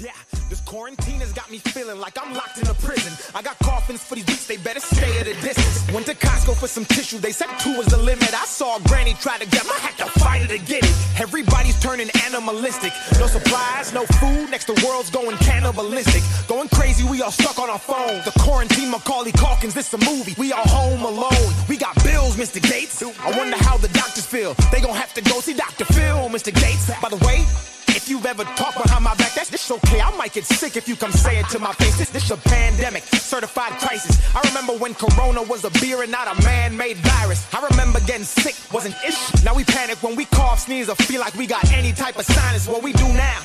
Yeah, this quarantine has got me feeling like I'm locked in a prison. I got coffins for these weeks, they better stay at a distance. Went to Costco for some tissue, they said two was the limit. I saw granny try to get my had to fight it to get it. Everybody's turning animalistic. No supplies, no food, next the world's going cannibalistic. Going crazy, we all stuck on our phone. The quarantine Macaulay Culkins, this a movie. We all home alone. We got bills, Mr. Gates. I wonder how the doctors feel. They gon' have to go see Dr. Phil, Mr. Gates. By the way, if you've ever talked behind my back, that's this okay. I might get sick if you come say it to my face. This this a pandemic, certified crisis. I remember when Corona was a beer and not a man-made virus. I remember getting sick was an issue. Now we panic when we cough, sneeze, or feel like we got any type of sinus. What we do now.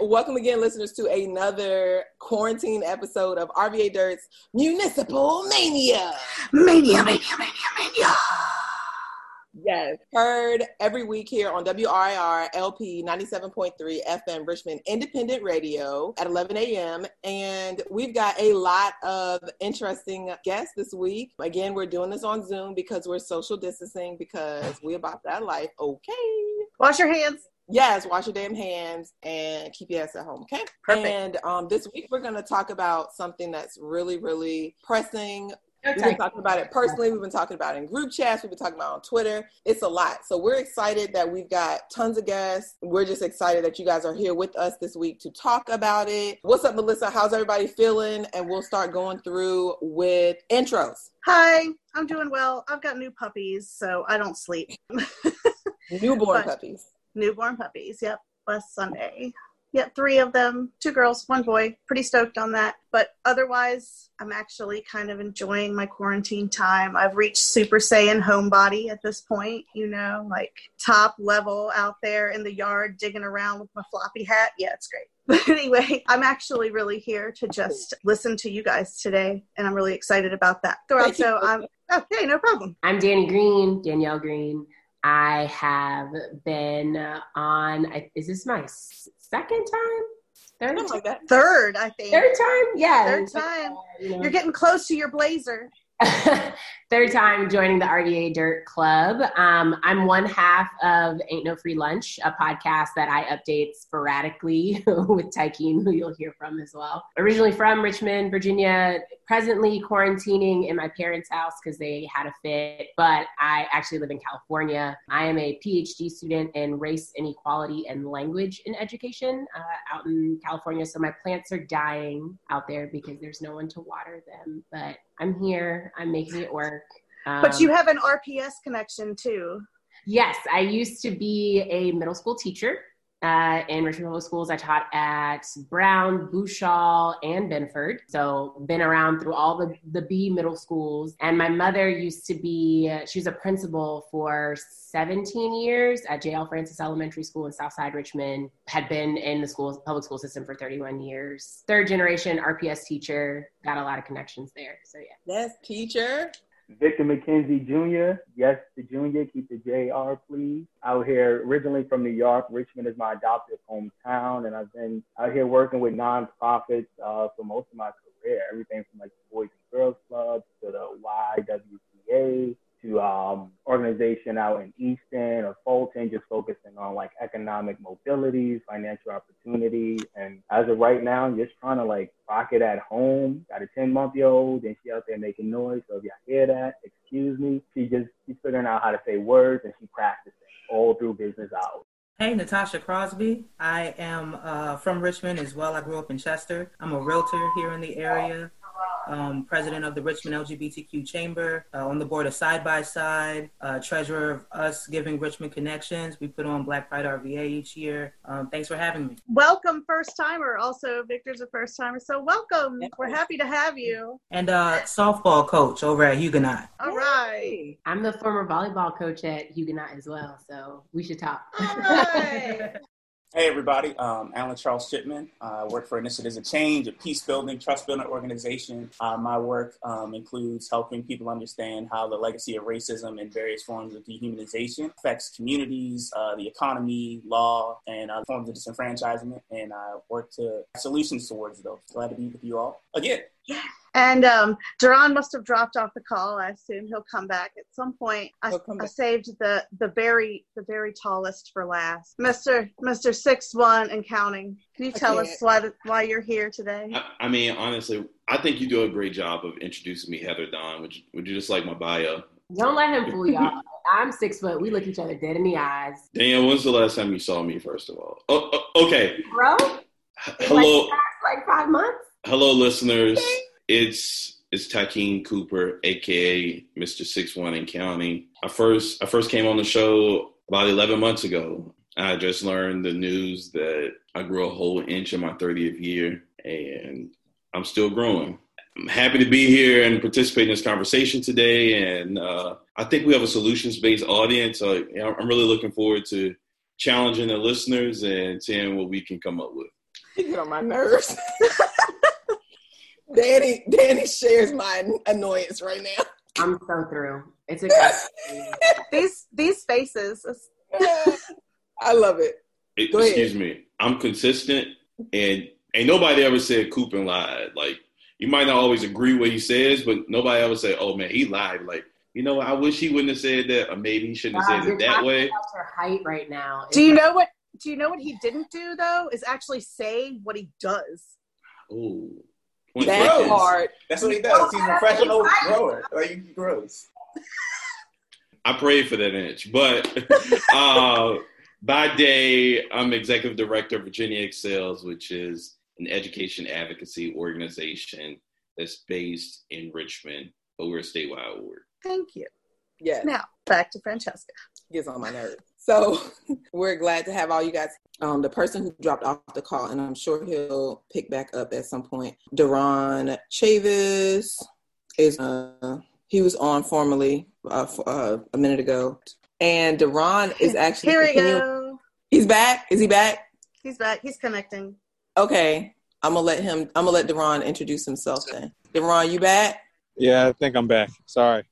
Welcome again, listeners, to another quarantine episode of RVA Dirt's Municipal Mania. Mania, mania, mania, mania. Yes, heard every week here on WRIR LP 97.3 FM Richmond Independent Radio at 11 a.m. And we've got a lot of interesting guests this week. Again, we're doing this on Zoom because we're social distancing because we about that life. Okay. Wash your hands. Yes, wash your damn hands and keep your ass at home, okay? Perfect. And um, this week we're going to talk about something that's really, really pressing We've been talking about it personally. We've been talking about it in group chats. We've been talking about it on Twitter. It's a lot. So we're excited that we've got tons of guests. We're just excited that you guys are here with us this week to talk about it. What's up, Melissa? How's everybody feeling? And we'll start going through with intros. Hi, I'm doing well. I've got new puppies, so I don't sleep. Newborn puppies. Newborn puppies, yep, last Sunday. Yep, three of them, two girls, one boy. Pretty stoked on that. But otherwise, I'm actually kind of enjoying my quarantine time. I've reached Super Saiyan homebody at this point, you know, like top level out there in the yard digging around with my floppy hat. Yeah, it's great. But anyway, I'm actually really here to just listen to you guys today, and I'm really excited about that. Thank you. So I'm okay, no problem. I'm Danny Green, Danielle Green. I have been on, I- is this my second time? Third time? like that. Third, I think. Third time? Yeah. Third time. You. You're getting close to your blazer. Third time joining the RVA Dirt Club. Um, I'm one half of Ain't No Free Lunch, a podcast that I update sporadically with Tykeem, who you'll hear from as well. Originally from Richmond, Virginia, presently quarantining in my parents' house because they had a fit, but I actually live in California. I am a PhD student in race inequality and language in education uh, out in California. So my plants are dying out there because there's no one to water them, but I'm here. I'm making it work. But Um, you have an RPS connection too. Yes, I used to be a middle school teacher uh, in Richmond Public Schools. I taught at Brown, Boushall, and Binford. So been around through all the, the B middle schools. And my mother used to be, she was a principal for 17 years at JL Francis Elementary School in Southside Richmond. Had been in the school public school system for 31 years. Third generation RPS teacher. Got a lot of connections there. So yeah. Yes, teacher. Victor McKenzie Jr. Yes, the junior. Keep the JR, please. Out here, originally from New York. Richmond is my adopted hometown, and I've been out here working with nonprofits uh, for most of my career. Everything from like the Boys and Girls Club to the YWCA to um, organization out in Easton or Fulton, just focusing on like economic mobility, financial opportunity, and as of right now, just trying to like rock it at home. Got a 10 month old, and she out there making noise. So if y'all hear that, excuse me. She just she's figuring out how to say words, and she practicing all through business hours. Hey, Natasha Crosby. I am uh, from Richmond as well. I grew up in Chester. I'm a realtor here in the area, um, president of the Richmond LGBTQ Chamber, uh, on the board of Side by Side, uh, treasurer of Us Giving Richmond Connections. We put on Black Pride RVA each year. Um, thanks for having me. Welcome, first timer. Also, Victor's a first timer, so welcome. We're happy to have you. And uh, softball coach over at Huguenot. All right. I'm the former volleyball coach at Huguenot as well. So we should talk. All right. Hey everybody, um, Alan Charles Shipman. I work for Initiatives of Change, a peace building, trust building organization. Uh, my work um, includes helping people understand how the legacy of racism and various forms of dehumanization affects communities, uh, the economy, law, and uh, forms of disenfranchisement. And I work to solutions towards those. Glad to be with you all again. Yeah. And um, Deron must have dropped off the call. I assume he'll come back at some point. I, I saved the the very the very tallest for last, Mister Mister Six One and counting. Can you tell us why the, why you're here today? I, I, mean, honestly, I think you do a great job of introducing me, Heather Don. Would you, would you just like my bio? Don't let him fool y'all. I'm six foot. We look each other dead in the eyes. Danielle, when's the last time you saw me? First of all, oh, oh okay, bro. Hello. Like, like five months. Hello, listeners. It's it's Tykeem Cooper, aka Mr. Six One and Counting. I first I first came on the show about eleven months ago. I just learned the news that I grew a whole inch in my 30th year, and I'm still growing. I'm happy to be here and participate in this conversation today. And uh, I think we have a solutions based audience. Know, I'm really looking forward to challenging the listeners and seeing what we can come up with. You get on my nerves. Danny, Danny shares my annoyance right now. I'm so through. It's a these these faces. I love it. Go Excuse me. I'm consistent, and ain't nobody ever said Coopin lied. Like you might not always agree what he says, but nobody ever say, "Oh man, he lied." Like you know, I wish he wouldn't have said that, or maybe he shouldn't have said it that way. Her height right now. Do you know what? Do you know what he didn't do though? Is actually say what he does. Oh, that part. That's what he does. He's a professional grower. Like he grows. I prayed for that inch, but uh, by day, I'm executive director of Virginia Excels, which is an education advocacy organization that's based in Richmond, but we're a statewide award. Thank you. Yeah. Now back to Francesca. Gets on my nerves. So we're glad to have all you guys. Um, the person who dropped off the call, and I'm sure he'll pick back up at some point. Deron Chavis is uh, he was on formally uh, uh, a minute ago, and Deron is actually here. We go. He's back. Is he back? He's back. He's connecting. Okay, I'm gonna let him. I'm gonna let Deron introduce himself then. Deron, you back? Yeah, I think I'm back. Sorry.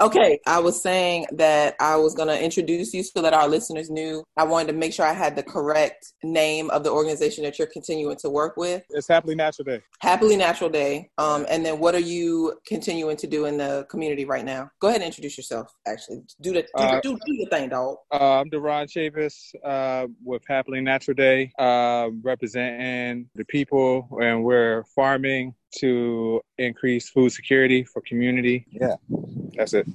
Okay, I was saying that I was going to introduce you so that our listeners knew. I wanted to make sure I had the correct name of the organization that you're continuing to work with. It's Happily Natural Day. Happily Natural Day. Um, and then what are you continuing to do in the community right now? Go ahead and introduce yourself. Actually, do the do, uh, do, do your thing, dog. Uh, I'm Deron Chavis uh, with Happily Natural Day, uh, representing the people, and we're farming to increase food security for community. Yeah, that's it.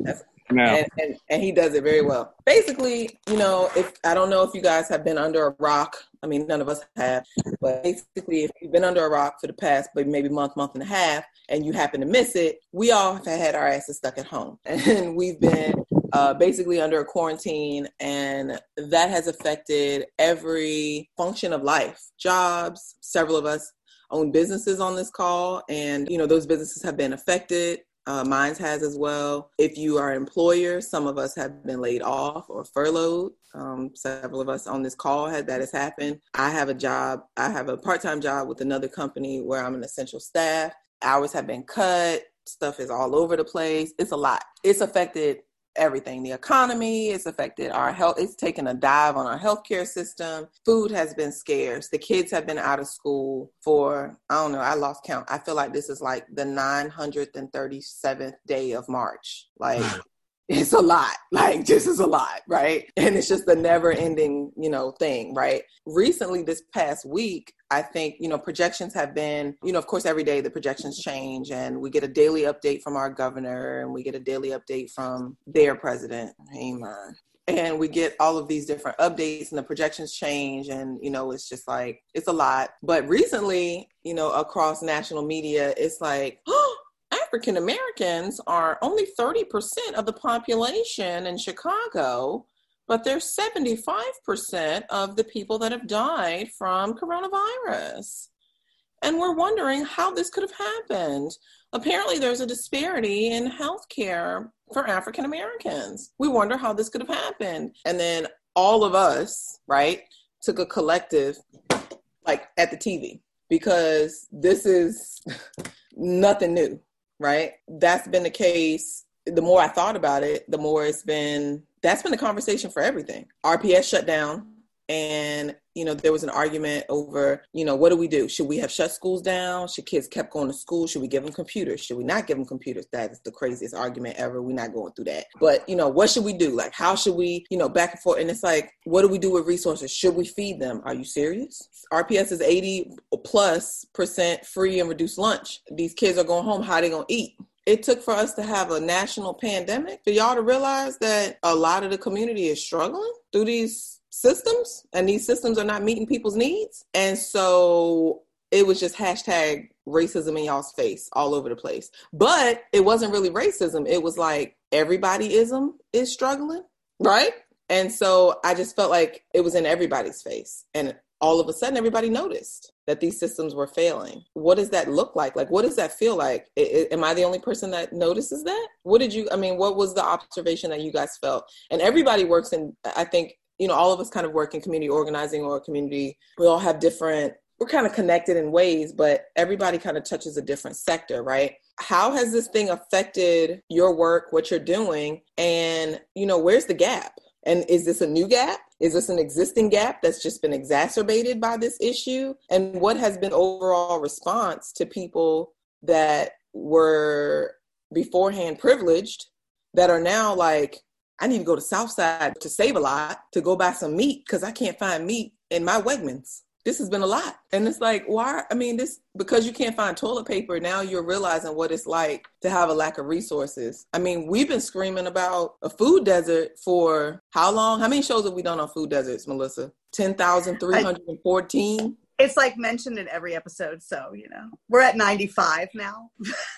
That's, now. And, and, and, he does it very well. Basically, you know, if I don't know if you guys have been under a rock. I mean, none of us have, but basically, if you've been under a rock for the past, but maybe month, month and a half, and you happen to miss it, we all have had our asses stuck at home, and we've been uh, basically under a quarantine, and that has affected every function of life, jobs. Several of us own businesses on this call, and you know those businesses have been affected. Uh, has as well. If you are an employer, some of us have been laid off or furloughed. Um, several of us on this call had that has happened. I have a job. I have a part-time job with another company where I'm an essential staff. Hours have been cut. Stuff is all over the place. It's a lot. It's affected everything. The economy it's affected our health it's taken a dive on our healthcare system. Food has been scarce. The kids have been out of school for i don't know i lost count. I feel like this is like the 937th day of march. Like it's a lot. Like this is a lot right? And it's just a never ending you know thing right? Recently this past week i think you know projections have been you know of course every day the projections change and we get a daily update from our governor and we get a daily update from their president. Amen. And we get all of these different updates and the projections change and you know it's just like it's a lot. But recently you know across national media it's like African Americans are only 30% of the population in Chicago, but they're 75% of the people that have died from coronavirus. And we're wondering how this could have happened. Apparently, there's a disparity in healthcare for African Americans. We wonder how this could have happened. And then all of us, right, took a collective, like at the TV, because this is nothing new right? That's been the case. The more I thought about it, the more it's been that's been the conversation for everything. RPS shut down and you know, there was an argument over, you know, what do we do? Should we have shut schools down? Should kids kept going to school? Should we give them computers? Should we not give them computers? That is the craziest argument ever. We're not going through that. But, you know, what should we do? Like, how should we, you know, back and forth? And it's like, what do we do with resources? Should we feed them? Are you serious? RPS is 80 plus percent free and reduced lunch. These kids are going home. How are they going to eat? It took for us to have a national pandemic for y'all to realize that a lot of the community is struggling through these systems and these systems are not meeting people's needs. And so it was just hashtag racism in y'all's face all over the place. But it wasn't really racism. It was like everybodyism is struggling, right? And so I just felt like it was in everybody's face. And all of a sudden everybody noticed that these systems were failing. What does that look like? Like what does that feel like? I, I, am i the only person that notices that? What did you i mean what was the observation that you guys felt? And everybody works in i think you know all of us kind of work in community organizing or community. We all have different we're kind of connected in ways but everybody kind of touches a different sector right? How has this thing affected your work what you're doing? And you know where's the gap and is this a new gap is this an existing gap that's just been exacerbated by this issue? And what has been overall response to people that were beforehand privileged that are now like, I need to go to Southside to save a lot to go buy some meat because I can't find meat in my Wegmans this has been a lot. And it's like, why? I mean, this because you can't find toilet paper, now you're realizing what it's like to have a lack of resources. I mean, we've been screaming about a food desert for how long? How many shows have we done on food deserts, Melissa? 10,314? It's like mentioned in every episode. So, you know, we're at 95 now.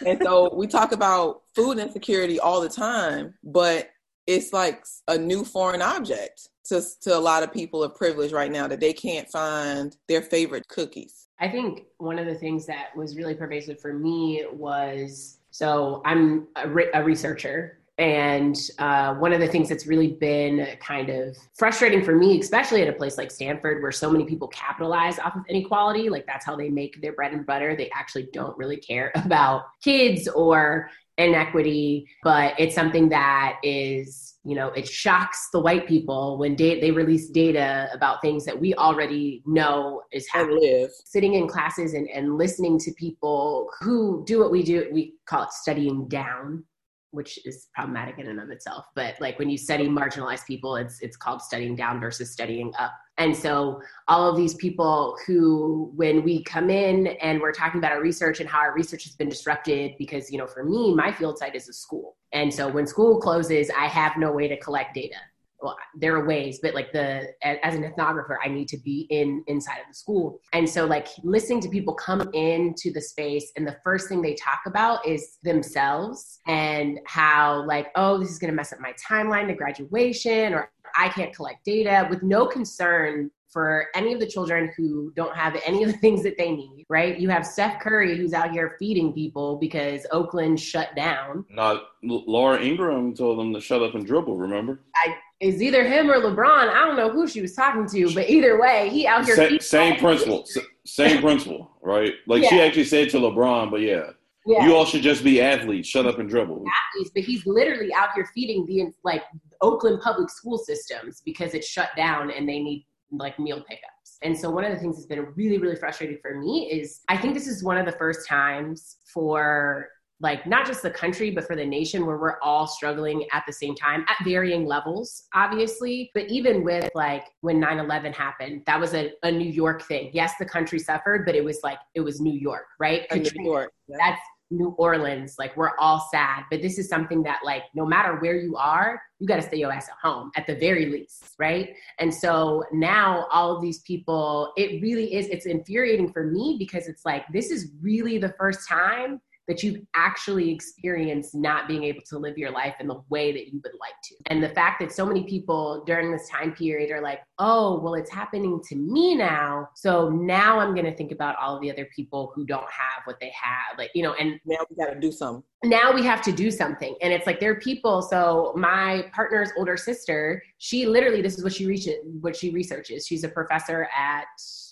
and so we talk about food insecurity all the time, but it's like a new foreign object to, to a lot of people of privilege right now that they can't find their favorite cookies. I think one of the things that was really pervasive for me was so I'm a, re- a researcher. And uh, one of the things that's really been kind of frustrating for me, especially at a place like Stanford, where so many people capitalize off of inequality, like that's how they make their bread and butter. They actually don't really care about kids or inequity, but it's something that is you know it shocks the white people when da- they release data about things that we already know is happening. sitting in classes and, and listening to people who do what we do we call it studying down which is problematic in and of itself but like when you study marginalized people it's it's called studying down versus studying up. And so all of these people who when we come in and we're talking about our research and how our research has been disrupted because you know for me my field site is a school. And so when school closes i have no way to collect data well, there are ways, but like the as an ethnographer, I need to be in inside of the school. And so like listening to people come into the space and the first thing they talk about is themselves and how like, oh, this is gonna mess up my timeline to graduation or I can't collect data with no concern for any of the children who don't have any of the things that they need, right? You have Steph Curry who's out here feeding people because Oakland shut down. Not Laura Ingraham told them to shut up and dribble, remember? I is either him or LeBron. I don't know who she was talking to, but either way, he out here. Same, same principle, same principle, right? Like yeah. she actually said to LeBron, but yeah. Yeah. You all should just be athletes. Shut up and dribble. Athletes, but he's literally out here feeding the like Oakland public school systems because it's shut down and they need like meal pickups. And so one of the things that's been really, really frustrating for me is I think this is one of the first times for like not just the country but for the nation where we're all struggling at the same time at varying levels obviously but even with like when 9-11 happened that was a, a new york thing yes the country suffered but it was like it was new york right new york yeah. that's New Orleans, like we're all sad, but this is something that like no matter where you are, you got to stay your ass at home at the very least, right? And so now all of these people, it really is it's infuriating for me because it's like this is really the first time that you've actually experienced not being able to live your life in the way that you would like to. And the fact that so many people during this time period are like, oh, well, it's happening to me now. So now I'm going to think about all of the other people who don't have what they have. Like, you know, and now we got to do something. Now we have to do something. And it's like there are people. So my partner's older sister, she literally, this is what she reaches, what she researches. She's a professor at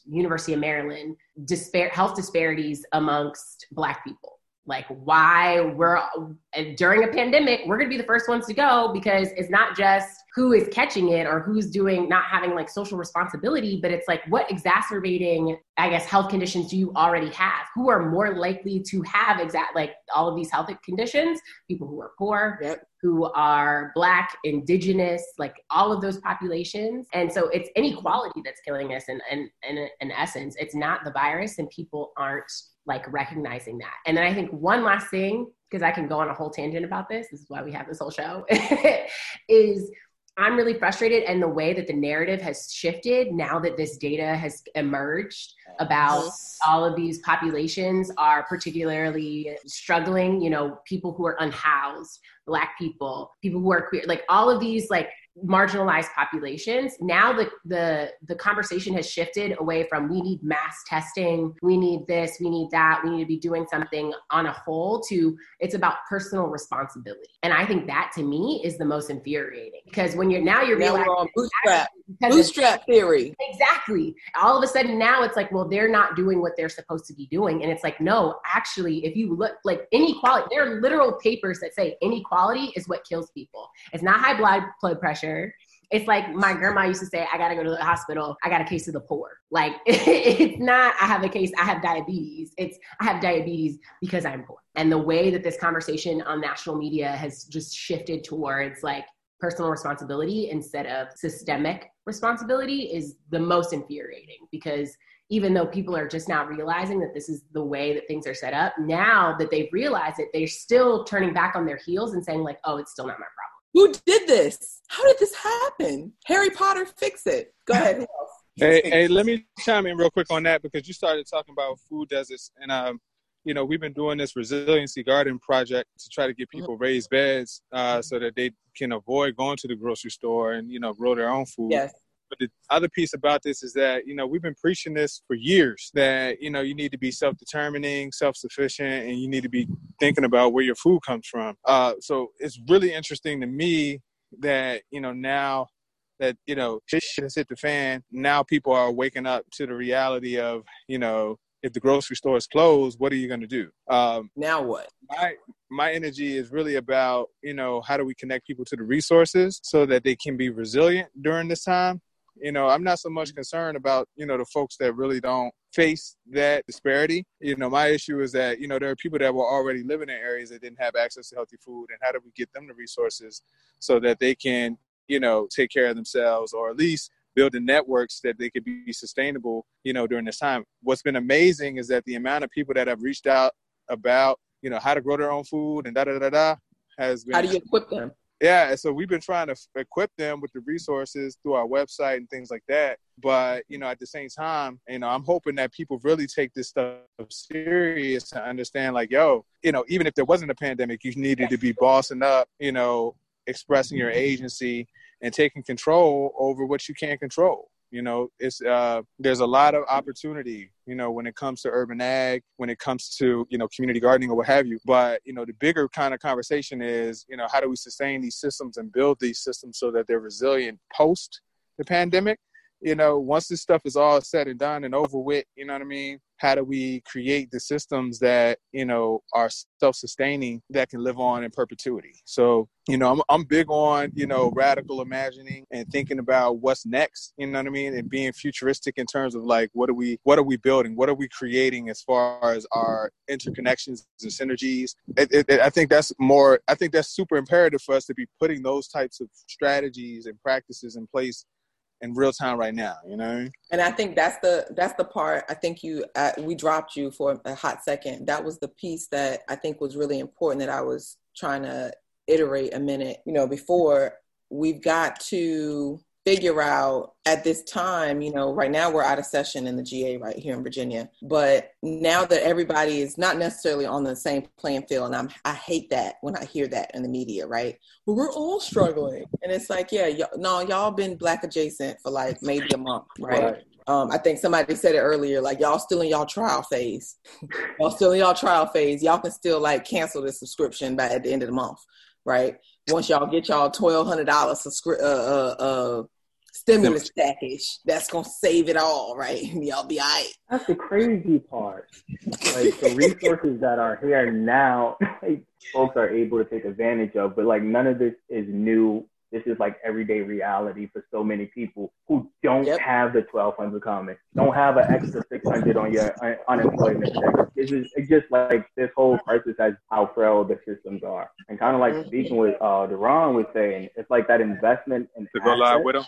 University of Maryland, health disparities amongst Black people like why we're during a pandemic we're going to be the first ones to go because it's not just who is catching it or who's doing not having like social responsibility but it's like what exacerbating i guess health conditions do you already have? Who are more likely to have exact like all of these health conditions? People who are poor Yep. who are black indigenous like all of those populations. And so it's inequality that's killing us and and in, in essence. It's not the virus and people aren't like recognizing that and then i think one last thing because i can go on a whole tangent about this this is why we have this whole show is i'm really frustrated and the way that the narrative has shifted now that this data has emerged about Yes. all of these populations are particularly struggling you know people who are unhoused black people people who are queer like all of these like marginalized populations now the the the conversation has shifted away from we need mass testing we need this we need that we need to be doing something on a whole to it's about personal responsibility and i think that to me is the most infuriating because when you're now you're Now realizing bootstrap. Bootstrap theory. Exactly. All of a sudden now it's like, well, they're not doing what they're supposed to be doing. And it's like, no, actually, if you look like inequality, there are literal papers that say inequality is what kills people. It's not high blood blood pressure. It's like my grandma used to say, I gotta go to the hospital. I got a case of the poor. Like it's not, I have a case, I have diabetes. It's I have diabetes because I'm poor. And the way that this conversation on national media has just shifted towards like personal responsibility instead of systemic responsibility is the most infuriating because even though people are just now realizing that this is the way that things are set up, now that they've realized it, they're still turning back on their heels and saying, like, oh, it's still not my problem. Who did this? How did this happen? Harry Potter fix it. Go ahead. Hey, hey, let me chime in real quick on that because you started talking about food deserts, and um, you know, we've been doing this resiliency garden project to try to get people raised beds uh, so that they can avoid going to the grocery store and you know grow their own food. Yes. But the other piece about this is that you know we've been preaching this for years that you know you need to be self-determining, self-sufficient, and you need to be thinking about where your food comes from. Uh, so it's really interesting to me that you know now that you know shit has hit the fan. Now people are waking up to the reality of you know if the grocery store is closed, what are you going to do? Um, Now what? my my energy is really about you know how do we connect people to the resources so that they can be resilient during this time you know i'm not so much concerned about you know the folks that really don't face that disparity you know my issue is that you know there are people that were already living in areas that didn't have access to healthy food and how do we get them the resources so that they can you know take care of themselves or at least build the networks that they could be sustainable you know during this time what's been amazing is that the amount of people that have reached out about you know how to grow their own food and da da da da has been How do you equip them? Yeah so we've been trying to equip them with the resources through our website and things like that but you know at the same time you know i'm hoping that people really take this stuff serious to understand like yo you know even if there wasn't a pandemic you needed to be bossing up you know expressing your agency and taking control over what you can't control you know it's uh there's a lot of opportunity you know when it comes to urban ag when it comes to you know community gardening or what have you. But you know the bigger kind of conversation is you know how do we sustain these systems and build these systems so that they're resilient post the pandemic you know once this stuff is all said and done and over with you know what i mean? How do we create the systems that you know are self-sustaining that can live on in perpetuity? So you know I'm, I'm big on you know radical imagining and thinking about what's next you know what i mean? And being futuristic in terms of like what are we what are we building? What are we creating as far as our interconnections and synergies? It, it, it- i think that's more i think that's super imperative for us to be putting those types of strategies and practices in place in real time right now you know And I think that's the that's the part. I think you uh, we dropped you for a hot second. That was the piece that I think was really important that I was trying to iterate a minute. You know, before we've got to figure out at this time. You know, right now we're out of session in the GA right here in Virginia. But now that everybody is not necessarily on the same playing field, and I'm I hate that when I hear that in the media. Right? Well, we're all struggling, and it's like, yeah, y'all, no, y'all been black adjacent for like maybe a month, right? Right. Um, I think somebody said it earlier, like y'all still in y'all trial phase. y'all still in y'all trial phase. Y'all can still like cancel the subscription by at the end of the month, right? Once y'all get y'all twelve hundred dollars subscri- uh, uh, uh, stimulus package that's gonna save it all, right? Y'all be all right. That's the crazy part. Like the resources that are here now, like, folks are able to take advantage of, but like none of this is new this is like everyday reality for so many people who don't yep. have the 1200 comment, don't have an extra 600 on your un- unemployment check. This is it's just like this whole crisis has how frail the systems are. And kind of like mm-hmm. speaking with uh, Deron was saying, it's like that investment in to go live with them.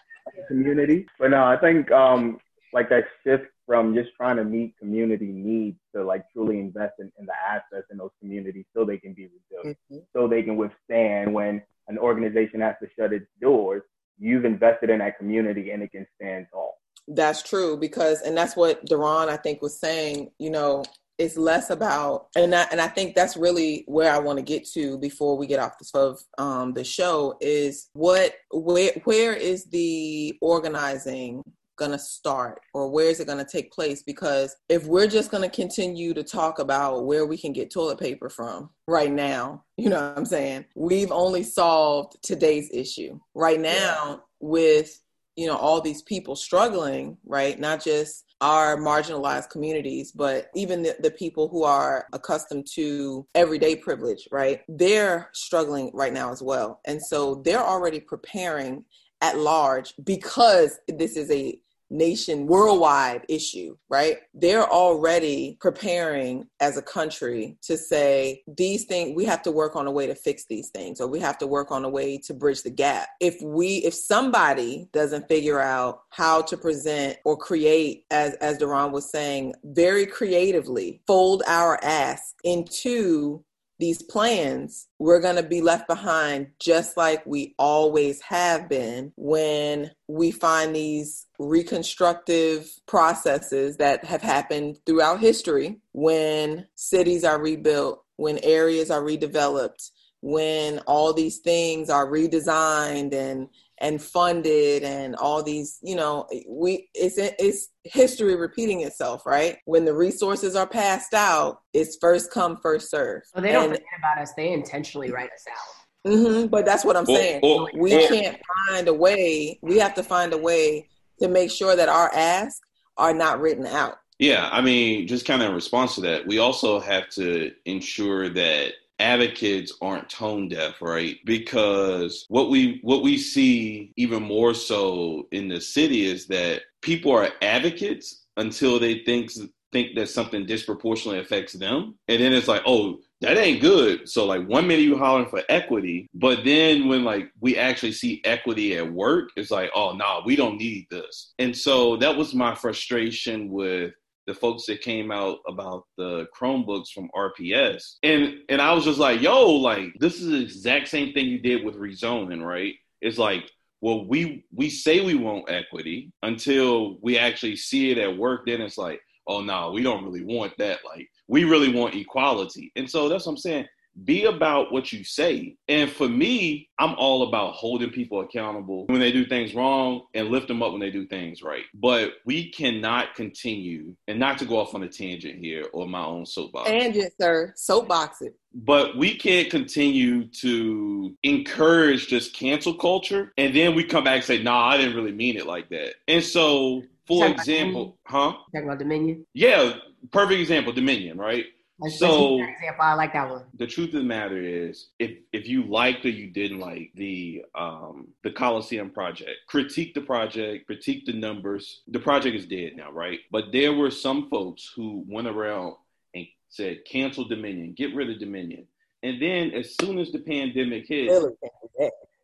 community. But no, I think um, like that shift from just trying to meet community needs to like truly invest in, in the assets in those communities so they can be resilient, mm-hmm. so they can withstand when an organization has to shut its doors, you've invested in that community and it can stand tall. That's true because, and that's what Deron I think was saying. You know, it's less about, and I, and I think that's really where I want to get to before we get off the of um, the show is what where where is the organizing going to start or where is it going to take place? Because if we're just going to continue to talk about where we can get toilet paper from right now you know what i'm saying? We've only solved today's issue. Right now with you know all these people struggling right? Not just our marginalized communities but even the, the people who are accustomed to everyday privilege right? They're struggling right now as well. And so they're already preparing at large because this is a nation worldwide issue, right? They're already preparing as a country to say these things we have to work on a way to fix these things or we have to work on a way to bridge the gap. If we if somebody doesn't figure out how to present or create as as Deron was saying very creatively fold our ask into these plans, we're going to be left behind just like we always have been when we find these reconstructive processes that have happened throughout history when cities are rebuilt, when areas are redeveloped, when all these things are redesigned and and funded and all these you know we it's it's history repeating itself right? When the resources are passed out it's first come first serve. Well they don't and, forget about us. They intentionally write us out. Mm-hmm, but that's what i'm saying. oh, oh, we oh. can't find a way we have to find a way to make sure that our asks are not written out. Yeah, I mean, just kind of in response to that, we also have to ensure that advocates aren't tone deaf, right? Because what we what we see even more so in the city is that people are advocates until they think think that something disproportionately affects them, and then it's like, oh, that ain't good. So like one minute you hollering for equity, but then when like we actually see equity at work, it's like, oh no, nah, we don't need this. And so that was my frustration with the folks that came out about the Chromebooks from RPS. And and I was just like, yo, like this is the exact same thing you did with rezoning, right? It's like, well, we we say we want equity until we actually see it at work, then it's like, oh no, we don't really want that. Like we really want equality. And so that's what I'm saying be about what you say. And for me, I'm all about holding people accountable when they do things wrong and lift them up when they do things right. But we cannot continue, and not to go off on a tangent here or my own soapbox. Tangent, sir. Soapbox it. But we can't continue to encourage just cancel culture and then we come back and say, nah, I didn't really mean it like that. And so, for example, huh? Talking about Dominion? Yeah, perfect example, Dominion, right? Like, so example, I like that one. The truth of the matter is, if if you liked or you didn't like the um the Coliseum project, critique the project, critique the numbers. The project is dead now, right? But there were some folks who went around and said, cancel Dominion, get rid of Dominion. And then as soon as the pandemic hit,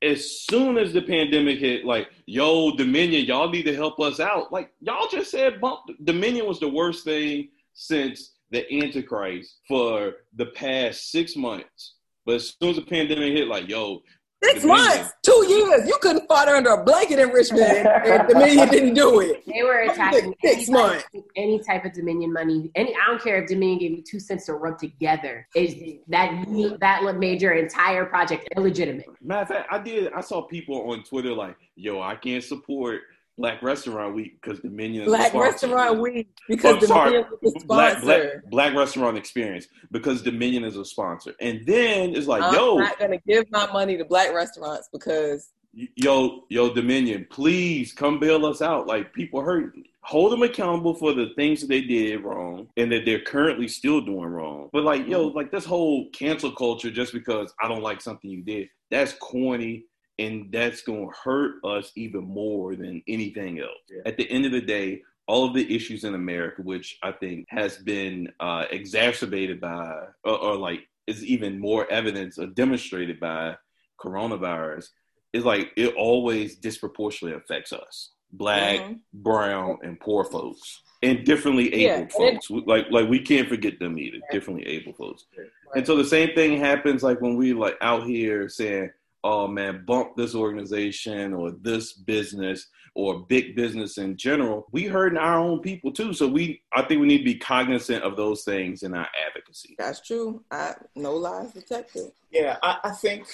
as soon as the pandemic hit, like, yo, Dominion, y'all need to help us out. Like, y'all just said bump Dominion was the worst thing since the Antichrist for the past six months. But as soon as the pandemic hit, like, yo, Six months, two years. You couldn't fought under a blanket in Richmond, and Dominion didn't do it. They were attacking six months. Type, any type of Dominion money. Any, I don't care if Dominion gave you two cents to rub together. Is that that made your entire project illegitimate? Matter of fact, I did. I saw people on Twitter like, "Yo, I can't support." Black Restaurant Week because Dominion is Black Restaurant Week because oh, Dominion is a sponsor. Black, Black, Black, Restaurant Experience because Dominion is a sponsor. And then it's like, I'm yo, I'm not gonna give my money to Black restaurants because yo, yo, Dominion, please come bail us out. Like people hurt. Hold them accountable for the things that they did wrong and that they're currently still doing wrong. But like, yo, mm-hmm. like this whole cancel culture just because I don't like something you did, that's corny and that's going to hurt us even more than anything else. Yeah. At the end of the day, all of the issues in America, which I think has been uh, exacerbated by, or, or, like is even more evidence or demonstrated by coronavirus, is like it always disproportionately affects us, black, mm-hmm. brown, and poor folks, and differently abled yeah. folks. Like like we can't forget them either. Differently abled folks, right. and so the same thing happens like when we like out here saying oh man, bump this organization or this business or big business in general, we hurting our own people too. So we, I think we need to be cognizant of those things in our advocacy. That's true. I, no lies detected. Yeah, I, I think,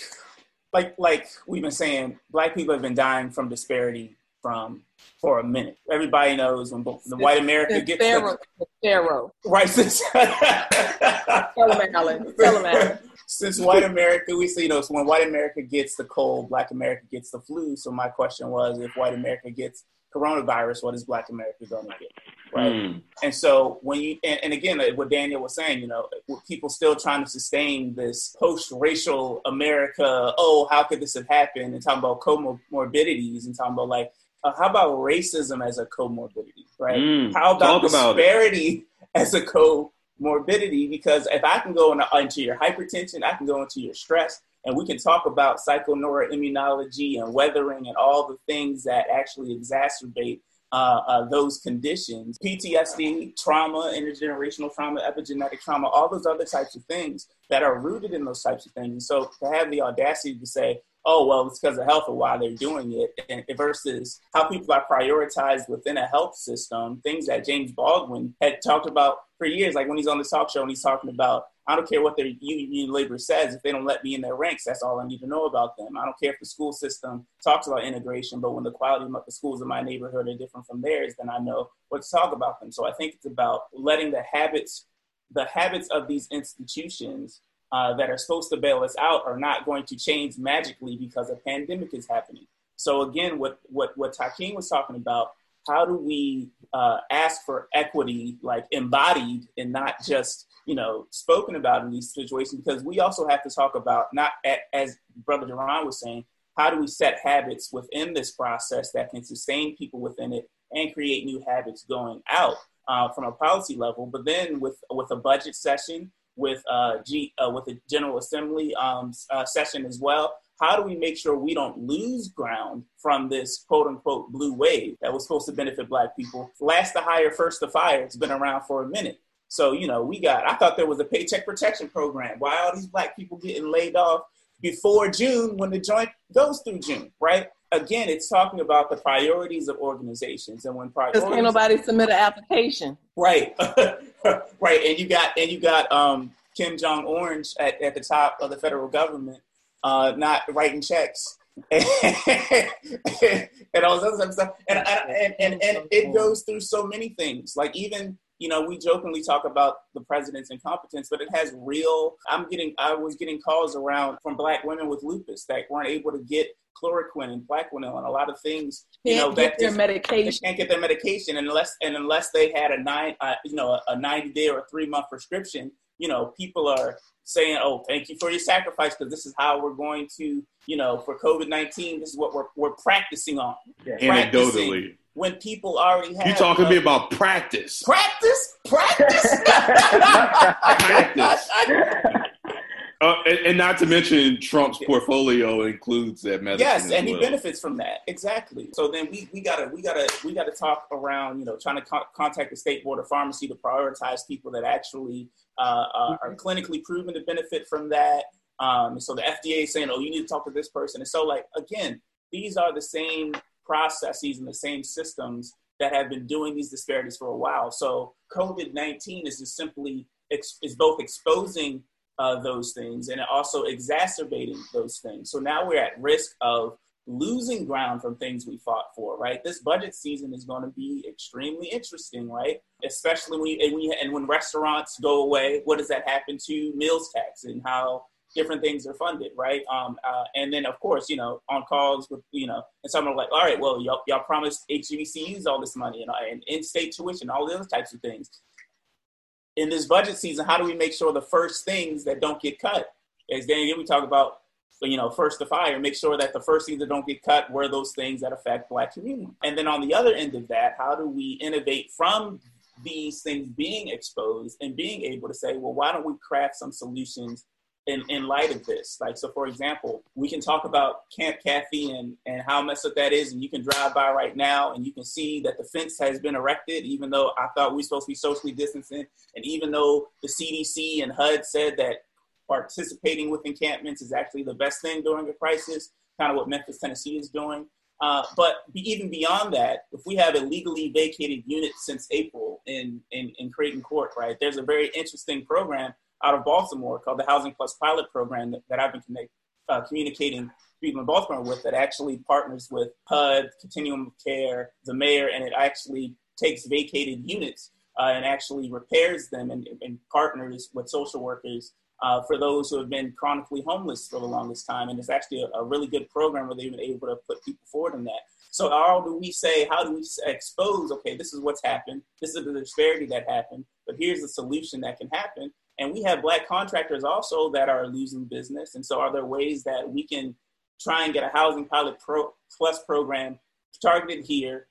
like like we've been saying, black people have been dying from disparity from for a minute. Everybody knows when the white America gets Pharaoh, the, Pharaoh, right? Tell him, Alan. Tell him, Alan since white America, we see, you know, so when white America gets the cold, black America gets the flu. So my question was, if white America gets coronavirus, what is black America going to get? Right. Mm. And so when you, and, and, again, what Daniel was saying, you know, people still trying to sustain this post-racial America, oh, how could this have happened? And talking about comorbidities and talking about like, uh, how about racism as a comorbidity, right? Mm. How about Talk disparity about as a co morbidity because if I can go into your hypertension, I can go into your stress, and we can talk about psychoneuroimmunology and weathering and all the things that actually exacerbate uh, uh, those conditions PTSD, trauma, intergenerational trauma, epigenetic trauma, all those other types of things that are rooted in those types of things. And so to have the audacity to say, oh, well, it's because of health or why they're doing it, and versus how people are prioritized within a health system, things that James Baldwin had talked about for years, like when he's on the talk show and he's talking about, I don't care what their union labor says, if they don't let me in their ranks, that's all I need to know about them. I don't care if the school system talks about integration, but when the quality of the schools in my neighborhood are different from theirs, then I know what to talk about them. So I think it's about letting the habits, the habits of these institutions uh, that are supposed to bail us out are not going to change magically because a pandemic is happening. So again, what what what Takeem was talking about, how do we uh, ask for equity, like embodied and not just you know spoken about in these situations? Because we also have to talk about not as Brother Deron was saying, how do we set habits within this process that can sustain people within it and create new habits going out uh, from a policy level? But then with with a budget session with uh, G, uh, with the General Assembly um, uh, session as well. How do we make sure we don't lose ground from this quote unquote blue wave that was supposed to benefit Black people? Last to hire, first to fire. It's been around for a minute. So, you know, we got, I thought there was a paycheck protection program. Why all these Black people getting laid off before June when the joint goes through June, right? Again, it's talking about the priorities of organizations and when priorities. Can't nobody submit an application. Right. right, and you got and you got um, Kim Jong Orange at, at the top of the federal government, uh, not writing checks and, all this other stuff, and, and and and it goes through so many things. Like even you know, we jokingly talk about the president's incompetence, but it has real. I'm getting, I was getting calls around from black women with lupus that weren't able to get chloroquine and Plaquenil and a lot of things. You can't know, get their medication. They can't get their medication unless and unless they had a nine, uh, you know, a 90 day or three month prescription. You know, people are saying, "Oh, thank you for your sacrifice," because this is how we're going to, you know, for COVID 19, this is what we're we're practicing on. Yeah. Anecdotally when people already have. You talking to me about practice? Practice, practice, practice. Uh, and, and, not to mention Trump's portfolio includes that medicine. Yes, and well. he benefits from that exactly. So then we, we gotta we gotta we gotta talk around you know trying to co- contact the state board of pharmacy to prioritize people that actually uh, uh, are mm-hmm. clinically proven to benefit from that. Um, so the FDA is saying, oh, you need to talk to this person. And so like again, these are the same processes and the same systems that have been doing these disparities for a while. So COVID 19 is just simply is both exposing uh, those things and also exacerbating those things. So now we're at risk of losing ground from things we fought for, right? This budget season is going to be extremely interesting, right? Especially when and, when and when restaurants go away, what does that happen to meals tax and how different things are funded, right? Um, uh, and then of course, you know, on calls with you know, and someone like, all right, well, y'all, y'all promised HBCUs all this money and, and in-state tuition, all the other types of things. In this budget season, how do we make sure the first things that don't get cut? As Daniel, we talk about you know, first to fire, make sure that the first things that don't get cut were those things that affect Black community. And then on the other end of that, how do we innovate from these things being exposed and being able to say, well, why don't we craft some solutions in, in light of this? Like, so for example, we can talk about Camp Kathy and, and how messed up that is. And you can drive by right now and you can see that the fence has been erected, even though I thought we were supposed to be socially distancing. And even though the CDC and HUD said that participating with encampments is actually the best thing during a crisis, kind of what Memphis, Tennessee is doing. Uh, but even beyond that, if we have illegally vacated units since April in, in, in Creighton Court, right, there's a very interesting program out of Baltimore called the Housing Plus Pilot Program that, that I've been connect, uh, communicating people in Baltimore with that actually partners with HUD, Continuum of Care, the mayor, and it actually takes vacated units uh, and actually repairs them and, and partners with social workers uh, for those who have been chronically homeless for the longest time. And it's actually a, a, really good program where they've been able to put people forward in that. So how do we say, how do we expose, okay, this is what's happened. This is the disparity that happened, but here's the solution that can happen. And we have black contractors also that are losing business. And so are there ways that we can try and get a housing pilot pro plus program targeted here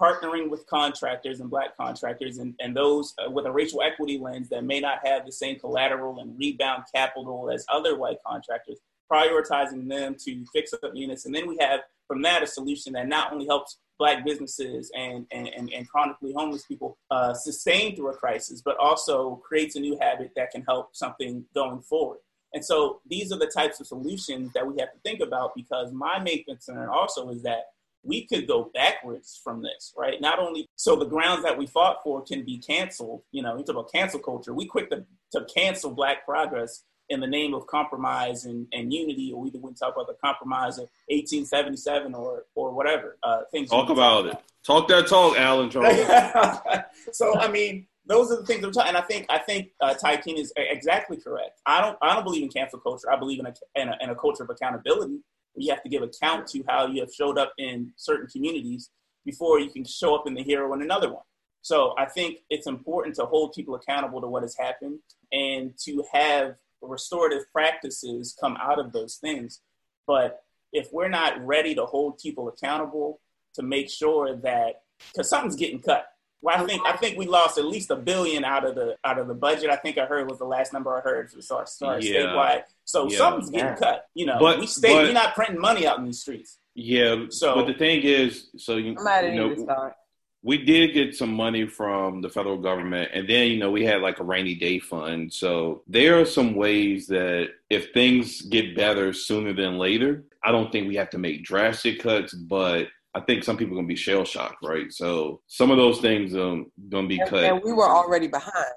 partnering with contractors and black contractors and, and those uh, with a racial equity lens that may not have the same collateral and rebound capital as other white contractors, prioritizing them to fix up units. And then we have from that a solution that not only helps black businesses and, and, and, and chronically homeless people uh, sustain through a crisis, but also creates a new habit that can help something going forward. And so these are the types of solutions that we have to think about because my main concern also is that we could go backwards from this, right? Not only so the grounds that we fought for can be canceled, you know, you talk about cancel culture. We quick to cancel black progress in the name of compromise and, and unity, or we wouldn't talk about the compromise of 1877 or or whatever. Uh, things talk about it. Talk that talk, Alan so I mean, those are the things I'm talking. And I think I think uh, Ty King is exactly correct. I don't I don't believe in cancel culture. I believe in a, in a, in a culture of accountability you have to give account to how you have showed up in certain communities before you can show up in the hero in another one. So I think it's important to hold people accountable to what has happened and to have restorative practices come out of those things. But if we're not ready to hold people accountable to make sure that because something's getting cut, well, I think I think we lost at least a billion out of the out of the budget. I think I heard was the last number I heard for so sorry, yeah. statewide. So yeah. something's getting yeah. cut. You know, but, we stay. But, we're not printing money out in these streets. Yeah. So, but the thing is, so you, you know, we did get some money from the federal government, and then you know we had like a rainy day fund. So there are some ways that if things get better sooner than later, I don't think we have to make drastic cuts, but I think some people are gonna be shell shocked, right? So some of those things um gonna be and, cut. And we were already behind.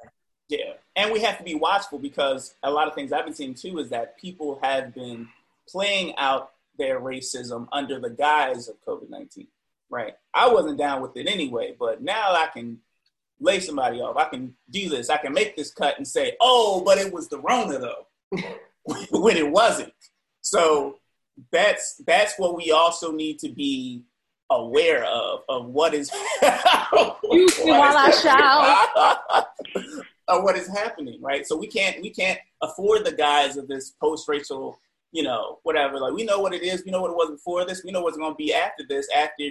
Yeah, and we have to be watchful because a lot of things I've been seeing too is that people have been playing out their racism under the guise of COVID nineteen. Right? I wasn't down with it anyway, but now I can lay somebody off. I can do this. I can make this cut and say, "Oh, but it was the Rona though," when it wasn't. So that's that's what we also need to be aware of of what is you see while I shout of what is happening, right? So we can't we can't afford the guise of this post-racial, you know, whatever. Like we know what it is, we know what it was before this, we know what's going to be after this. After,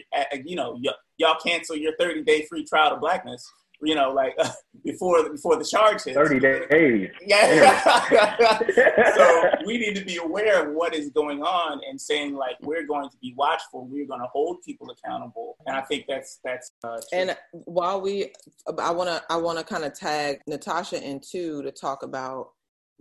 you know, y- y'all cancel your 30 day free trial to blackness you know, like uh, before before the charge hits. Thirty days. Yeah. so we need to be aware of what is going on and saying like we're going to be watchful. We're going to hold people accountable, and I think that's that's. Uh, and while we, I want to I want to kind of tag Natasha in too to talk about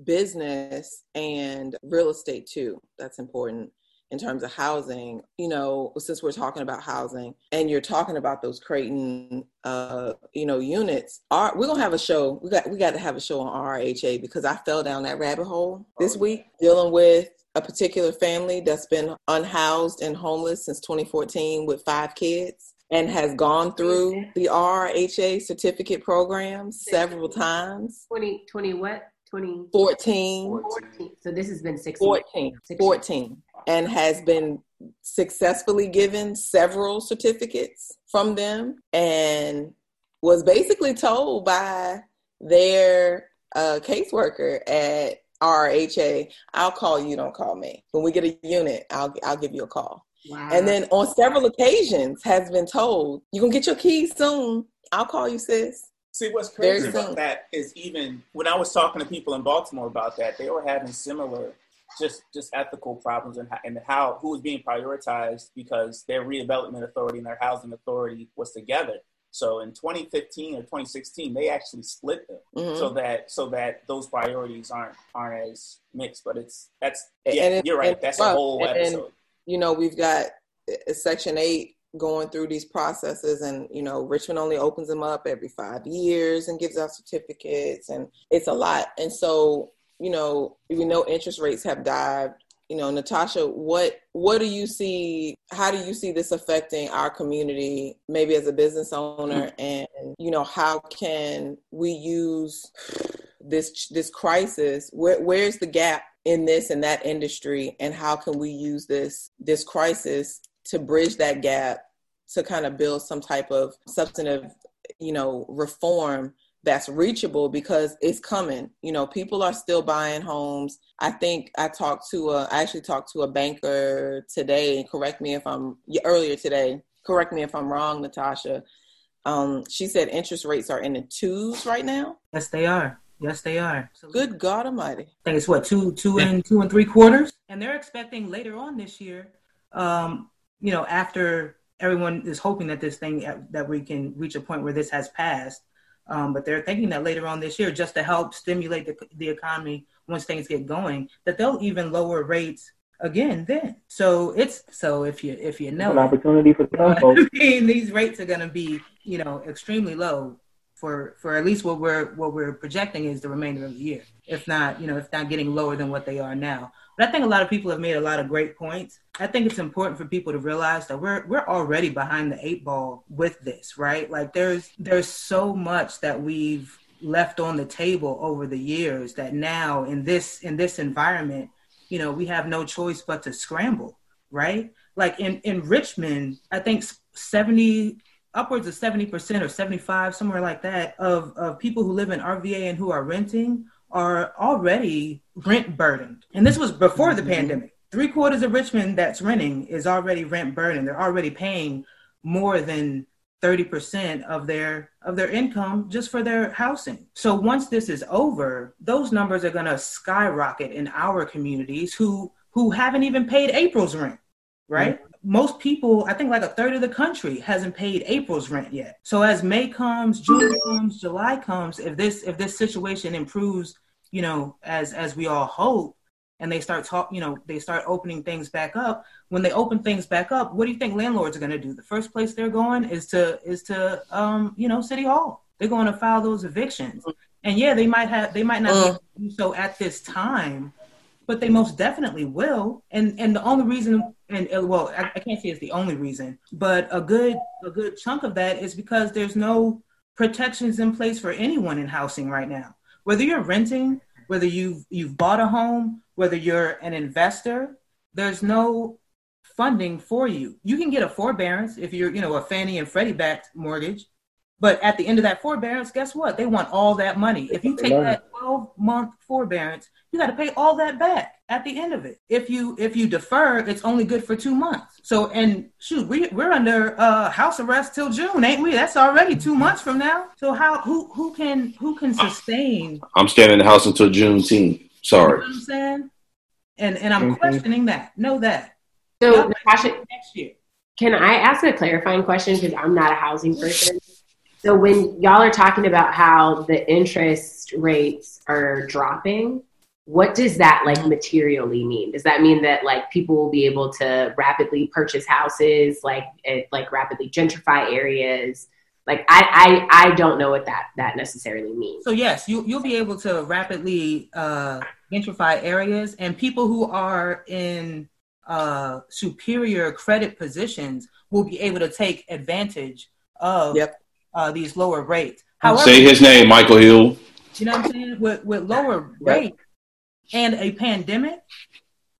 business and real estate too. That's important in terms of housing, you know, since we're talking about housing and you're talking about those Creighton, uh, you know, units, our, we're gonna have a show. We got we got to have a show on RHA because I fell down that rabbit hole this week dealing with a particular family that's been unhoused and homeless since 2014 with five kids and has gone through the RHA certificate program several times. 20, 20 what? 20, 14, 14. So this has been 16. 14, 14, and has been successfully given several certificates from them and was basically told by their uh, caseworker at RHA, I'll call you, don't call me. When we get a unit, I'll I'll give you a call. Wow. And then on several occasions has been told, you're gonna get your keys soon. I'll call you, sis. See, what's crazy about soon. that is even when I was talking to people in Baltimore about that, they were having similar, just just ethical problems and how, and how who was being prioritized because their redevelopment authority and their housing authority was together. So in 2015 or 2016, they actually split them Mhm. so that so that those priorities aren't aren't as mixed. But it's that's yeah, it- you're right. and- That's a whole and- episode. you know, we've got uh, Section 8 going through these processes, and, you know, Richmond only opens them up every five years and gives out certificates, and it's a lot. And so, you know, we know interest rates have dived. You know, Natasha, what what do you see? How do you see this affecting our community, maybe as a business owner, mm. and you know, how can we use this this crisis? Where where's the gap in this and that industry and how can we use this this crisis to bridge that gap to kind of build some type of substantive you know reform that's reachable because it's coming you know people are still buying homes i think i talked to a i actually talked to a banker today correct me if i'm earlier today correct me if i'm wrong natasha um, she said interest rates are in the twos right now Yes, they are. Yes, they are. good god almighty I think it's what two, two and two and three quarters, and they're expecting later on this year. Um, you know, after everyone is hoping that this thing that we can reach a point where this has passed, um, but they're thinking that later on this year, just to help stimulate the, the economy once things get going, that they'll even lower rates again then. So it's so if you if you know an opportunity for some I mean, these rates are going to be, you know, extremely low for for at least what we're what we're projecting is the remainder of the year. If not, you know, if not getting lower than what they are now. But I think a lot of people have made a lot of great points. I think it's important for people to realize that we're we're already behind the eight ball with this, right? Like there's there's so much that we've left on the table over the years that now in this in this environment, you know, we have no choice but to scramble, right? Like in in Richmond, I think 70 upwards of 70% or 75 somewhere like that of of people who live in RVA and who are renting are already rent burdened. And this was before the mm-hmm. pandemic. Three quarters of Richmond that's renting is already rent burdened. They're already paying more than 30% of their of their income just for their housing. So once this is over, those numbers are going to skyrocket in our communities who who haven't even paid April's rent, right? Mm-hmm. Most people, I think like a third of the country hasn't paid April's rent yet. So as May comes, June comes, July comes, if this if this situation improves, you know, as as we all hope, and they start talk, you know, they start opening things back up. When they open things back up, what do you think landlords are going to do? The first place they're going is to is to um, you know, city hall. They're going to file those evictions. And yeah, they might have they might not be able to do so at this time, but they most definitely will. And and the only reason and well, I, I can't say it's the only reason, but a good a good chunk of that is because there's no protections in place for anyone in housing right now. Whether you're renting, whether you've you've bought a home, whether you're an investor, there's no funding for you. You can get a forbearance if you're, you know, a Fannie and Freddie backed mortgage, but at the end of that forbearance, guess what? They want all that money. If you take that 12 month forbearance, you got to pay all that back at the end of it. If you if you defer, it's only good for two months. So and shoot, we we're under uh, house arrest till June, ain't we? That's already two months from now. So how who who can who can sustain? I'm staying in the house until Juneteenth. You Sorry. know what I'm saying? And and I'm Mhm. questioning that. Know that. So, Natasha, next year. Can I ask a clarifying question? Because I'm not a housing person. So, when y'all are talking about how the interest rates are dropping, what does that like materially mean? Does that mean that like people will be able to rapidly purchase houses, like eh, like rapidly gentrify areas? Like I, I I don't know what that that necessarily means. So yes, you you'll be able to rapidly uh, gentrify areas, and people who are in uh, superior credit positions will be able to take advantage of uh, these lower rates. However, Say his name, Michael Hill. You know what I'm saying? With with lower rates and a pandemic,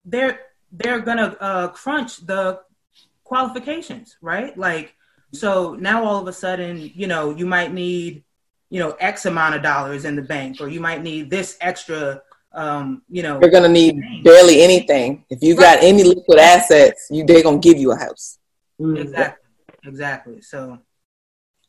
they're they're gonna uh, crunch the qualifications, right? Like, so now all of a sudden, you know, you might need, you know, X amount of dollars in the bank, or you might need this extra um, you know, you're gonna need barely anything. If you got any liquid assets, you they're gonna give you a house. Exactly, exactly. So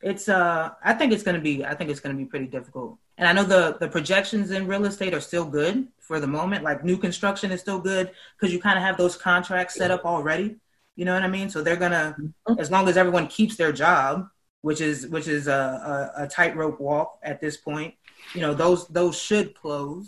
it's uh, I think it's gonna be, I think it's gonna be pretty difficult. And I know the the projections in real estate are still good for the moment. Like new construction is still good because you kind of have those contracts set up already. You know what I mean? So they're gonna, mm-hmm. as long as everyone keeps their job, which is which is a, a, a tightrope walk at this point. You know, those those should close.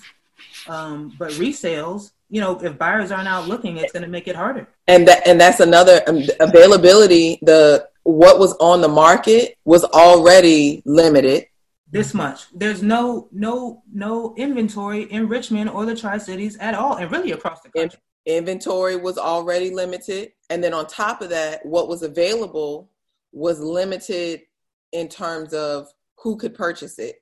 Um, but resales, you know, if buyers aren't out looking, it's going to make it harder. And that and that's another um, availability. The what was on the market was already limited. This much. There's no no no inventory in Richmond or the Tri Cities at all, and really across the country. Inventory was already limited, and then on top of that, what was available was limited in terms of who could purchase it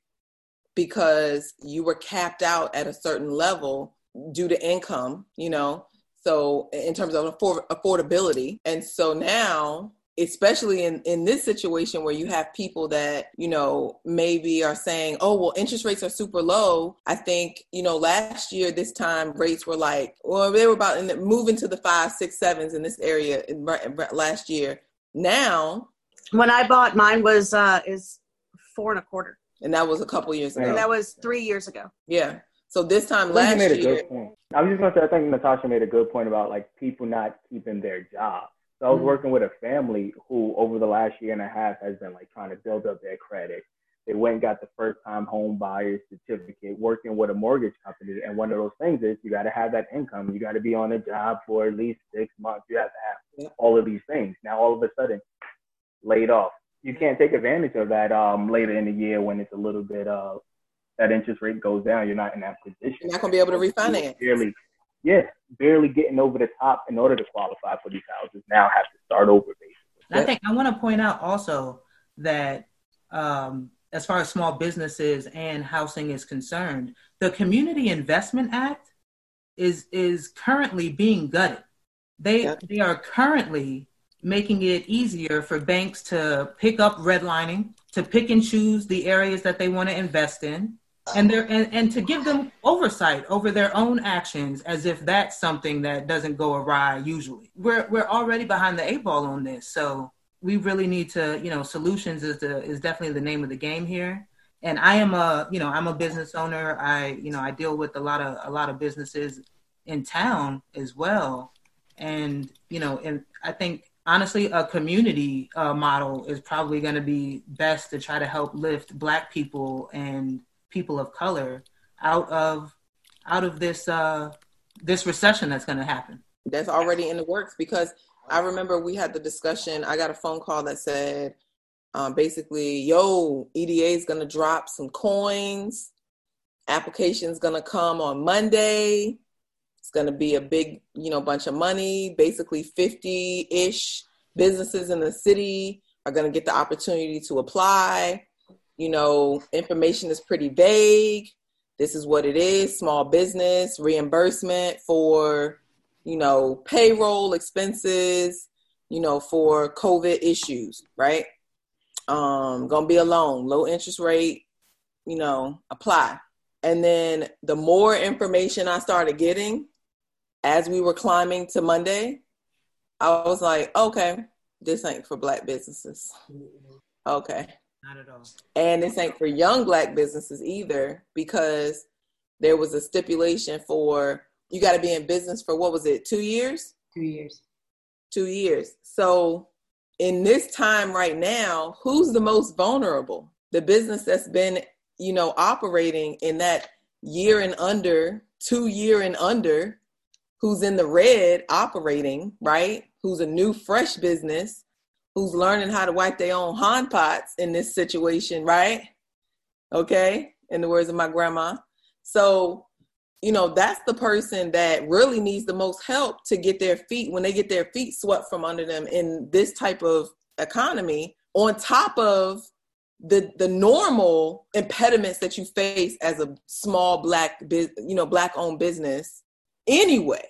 because you were capped out at a certain level due to income, you know. So in terms of affordability, and so now especially in in this situation where you have people that you know maybe are saying oh well interest rates are super low i think you know last year this time rates were like well they were about in the, moving to the five six sevens in this area in, last year now when i bought mine was uh is four and a quarter and that was a couple years ago. And that was three years ago. Yeah. So this time last made year. Good point. I was just going to say, I think Natasha made a good point about like people not keeping their jobs. So I was mm-hmm. working with a family who, over the last year and a half, has been like trying to build up their credit. They went and got the first time home buyer's certificate, working with a mortgage company. And one of those things is you got to have that income. You got to be on a job for at least six months. You have to have all of these things. Now, all of a sudden, laid off you can't take advantage of that um, later in the year when it's a little bit uh, that interest rate goes down. You're not in that position. You're not gonna be able to refinance. Yeah, barely getting over the top in order to qualify for these houses. Now have to start over basically. I think I want to point out also that um, as far as small businesses and housing is concerned, the Community Investment Act is is currently being gutted. They yep. they are currently making it easier for banks to pick up redlining, to pick and choose the areas that they want to invest in, and, they and, and to give them oversight over their own actions as if that's something that doesn't go awry usually. We're, we're already behind the eight ball on this. So we really need to, you know, solutions is, the, is definitely the name of the game here. And I am a, you know, I'm a business owner. I, you know, I deal with a lot of, a lot of businesses in town as well. And, you know, and I think honestly, a community uh, model is probably going to be best to try to help lift Black people and people of color out of out of this uh, this recession that's going to happen. That's already in the works because I remember we had the discussion. I got a phone call that said, um, basically, "Yo, EDA is going to drop some coins. Application's going to come on Monday." It's going to be a big, you know, bunch of money. Basically, 50 ish businesses in the city are going to get the opportunity to apply. You know, information is pretty vague. This is what it is small business, reimbursement for, you know, payroll expenses, you know, for COVID issues, right? Um, gonna be a loan, low interest rate, you know, apply. And then the more information I started getting, as we were climbing to Monday, I was like, okay, this ain't for black businesses. Okay. Not at all. And this ain't for young black businesses either because there was a stipulation for you got to be in business for what was it, two years? Two years. Two years. So in this time right now, who's the most vulnerable? The business that's been, you know, operating in that year and under, two year and under who's in the red operating, right? Who's a new, fresh business, who's learning how to wipe their own hand pots in this situation, right? Okay, in the words of my grandma. So, you know, that's the person that really needs the most help to get their feet, when they get their feet swept from under them in this type of economy, on top of the the normal impediments that you face as a small black you know black owned business anyway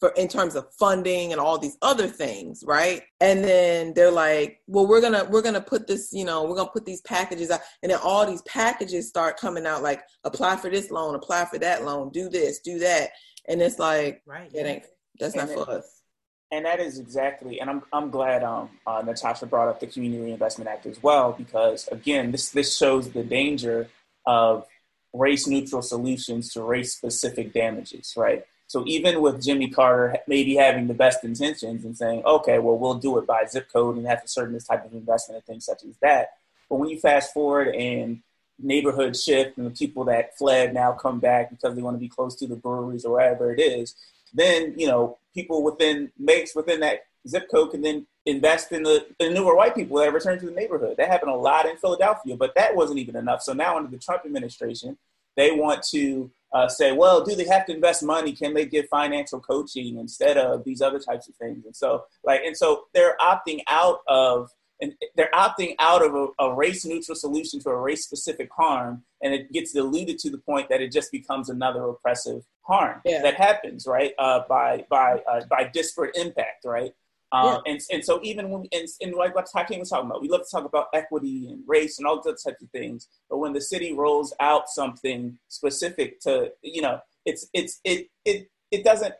for in terms of funding and all these other things right? And then they're like well we're gonna we're gonna put this you know we're gonna put these packages out. And then all these packages start coming out like apply for this loan apply for that loan do this do that. And it's like right it ain't that's not for us. and that is exactly, and I'm I'm glad um, uh, Natasha brought up the Community Reinvestment Act as well because again, this this shows the danger of race neutral solutions to race specific damages, right? So even with Jimmy Carter maybe having the best intentions and saying, okay, well we'll do it by zip code and have to certain this type of investment and things such as that, but when you fast forward and neighborhood shift and the people that fled now come back because they want to be close to the breweries or wherever it is, then you know people within makes within that zip code can then invest in the, the newer white people that return to the neighborhood. That happened a lot in Philadelphia, but that wasn't even enough. So now under the Trump administration, they want to uh, say, well, do they have to invest money? Can they give financial coaching instead of these other types of things? And so, like, and so they're opting out of and they're opting out of a, a race neutral solution to a race specific harm and it gets diluted to the point that it just becomes another oppressive harm yeah. that happens right uh, by by uh, by disparate impact right uh, yeah. and, and so even when and, and like what Hakeem was talking about, we love to talk about equity and race and all those types of things. But when the city rolls out something specific to, you know, it's it's it it it doesn't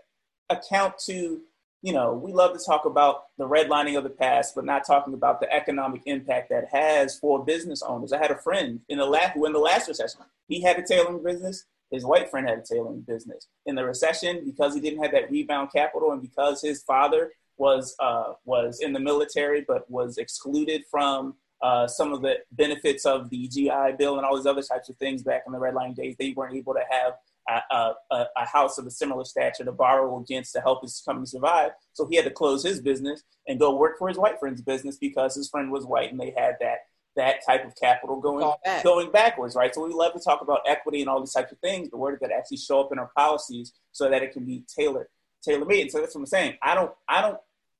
account to you know, we love to talk about the redlining of the past, but not talking about the economic impact that has for business owners. I had a friend in the last when the last recession, he had a tailoring business. His white friend had a tailoring business. In the recession, because he didn't have that rebound capital, and because his father was uh, was in the military but was excluded from uh, some of the benefits of the GI Bill and all these other types of things back in the redlining days, they weren't able to have a, a, a, house of a similar stature to borrow against to help his company survive. So he had to close his business and go work for his white friend's business because his friend was white and they had that that type of capital going back. going backwards, right? So we love to talk about equity and all these types of things, but where does that actually show up in our policies so that it can be tailored tailor made? And so that's what I'm saying. I don't I don't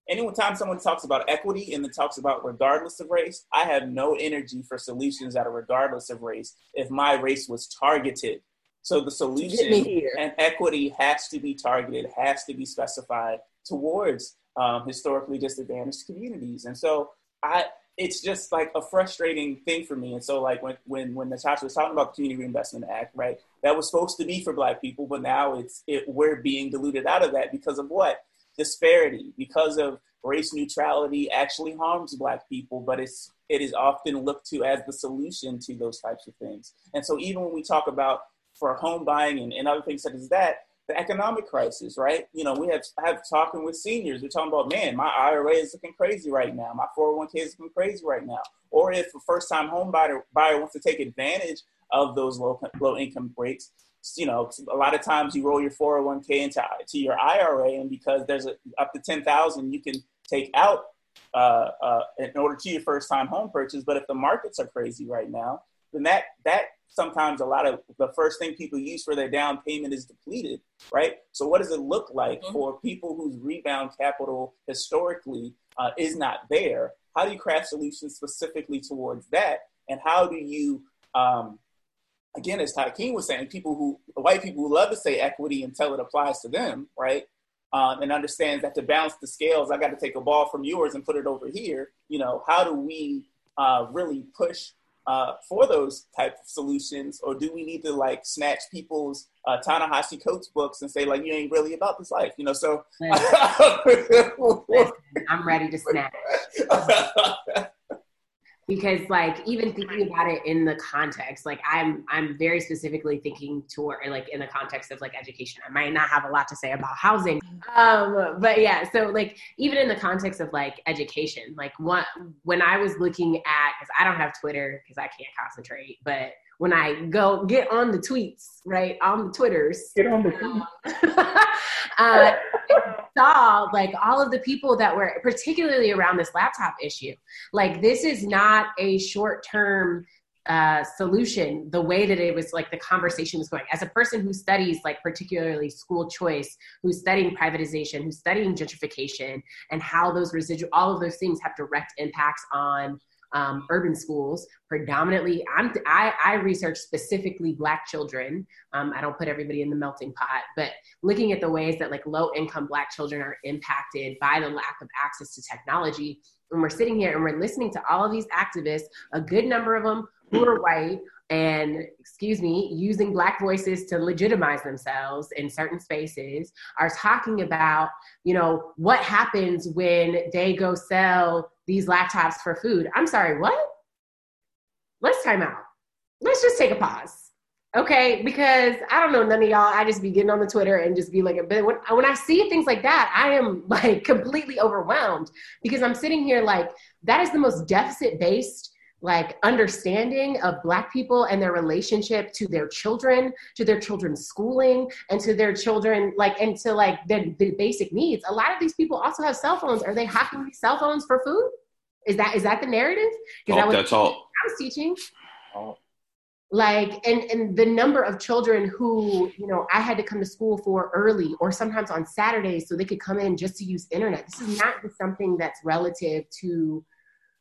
anytime someone talks about equity and then talks about regardless of race, I have no energy for solutions that are regardless of race if my race was targeted so the solution and equity has to be targeted, has to be specified towards um, historically disadvantaged communities. And so I, it's just like a frustrating thing for me. And so like when, when, when Natasha was talking about the Community Reinvestment Act, right, that was supposed to be for black people, but now it's, it, we're being diluted out of that because of what? Disparity, because of race neutrality actually harms black people, but it's, it is often looked to as the solution to those types of things. And so even when we talk about for home buying and, and other things such as that, the economic crisis, right? You know, we have have talking with seniors. We're talking about, man, my IRA is looking crazy right now. My 401k is looking crazy right now. Or if a first time home buyer, buyer wants to take advantage of those low low income breaks, you know, a lot of times you roll your 401k into to your IRA, and because there's a, up to ten thousand you can take out uh, uh, in order to your first time home purchase. But if the markets are crazy right now, then that that sometimes a lot of the first thing people use for their down payment is depleted, right? So what does it look like mm-hmm. for people whose rebound capital historically uh, is not there? How do you craft solutions specifically towards that? And how do you, um, again, as Ty King was saying, people who, white people who love to say equity until it applies to them, right? Um, and understands that to balance the scales, I got to take a ball from yours and put it over here. You know, how do we uh, really push uh, for those type of solutions, or do we need to like snatch people's uh, Ta-Nehisi Coates books and say like you ain't really about this life, you know? So I'm ready to snatch. because like even thinking about it in the context like i'm i'm very specifically thinking toward like in the context of like education. I might not have a lot to say about housing um but yeah so like even in the context of like education like what when i was looking at because i don't have twitter because i can't concentrate but when I go get on the tweets, right on the Twitters, get on the tweets. uh, saw like all of the people that were particularly around this laptop issue. Like this is not a short term uh, solution the way that it was like the conversation was going as a person who studies like particularly school choice who's studying privatization who's studying gentrification and how those residual all of those things have direct impacts on um, urban schools, predominantly. I'm I, I research specifically Black children. Um, I don't put everybody in the melting pot, but looking at the ways that like low income Black children are impacted by the lack of access to technology. And we're sitting here and we're listening to all of these activists, a good number of them who are white, and excuse me, using black voices to legitimize themselves in certain spaces are talking about, you know, what happens when they go sell these laptops for food. I'm sorry, what? Let's time out. Let's just take a pause. Okay, because I don't know none of y'all. I just be getting on the Twitter and just be like, but when, when I see things like that, I am like completely overwhelmed because I'm sitting here like that is the most deficit based like understanding of black people and their relationship to their children to their children's schooling and to their children like and to like the, the basic needs. A lot of these people also have cell phones. Are they hacking these cell phones for food? Is that is that the narrative? Oh, that was, that's all. I was teaching. Oh. like and and the number of children who you know i had to come to school for early or sometimes on saturdays so they could come in just to use internet. This is not just something that's relative to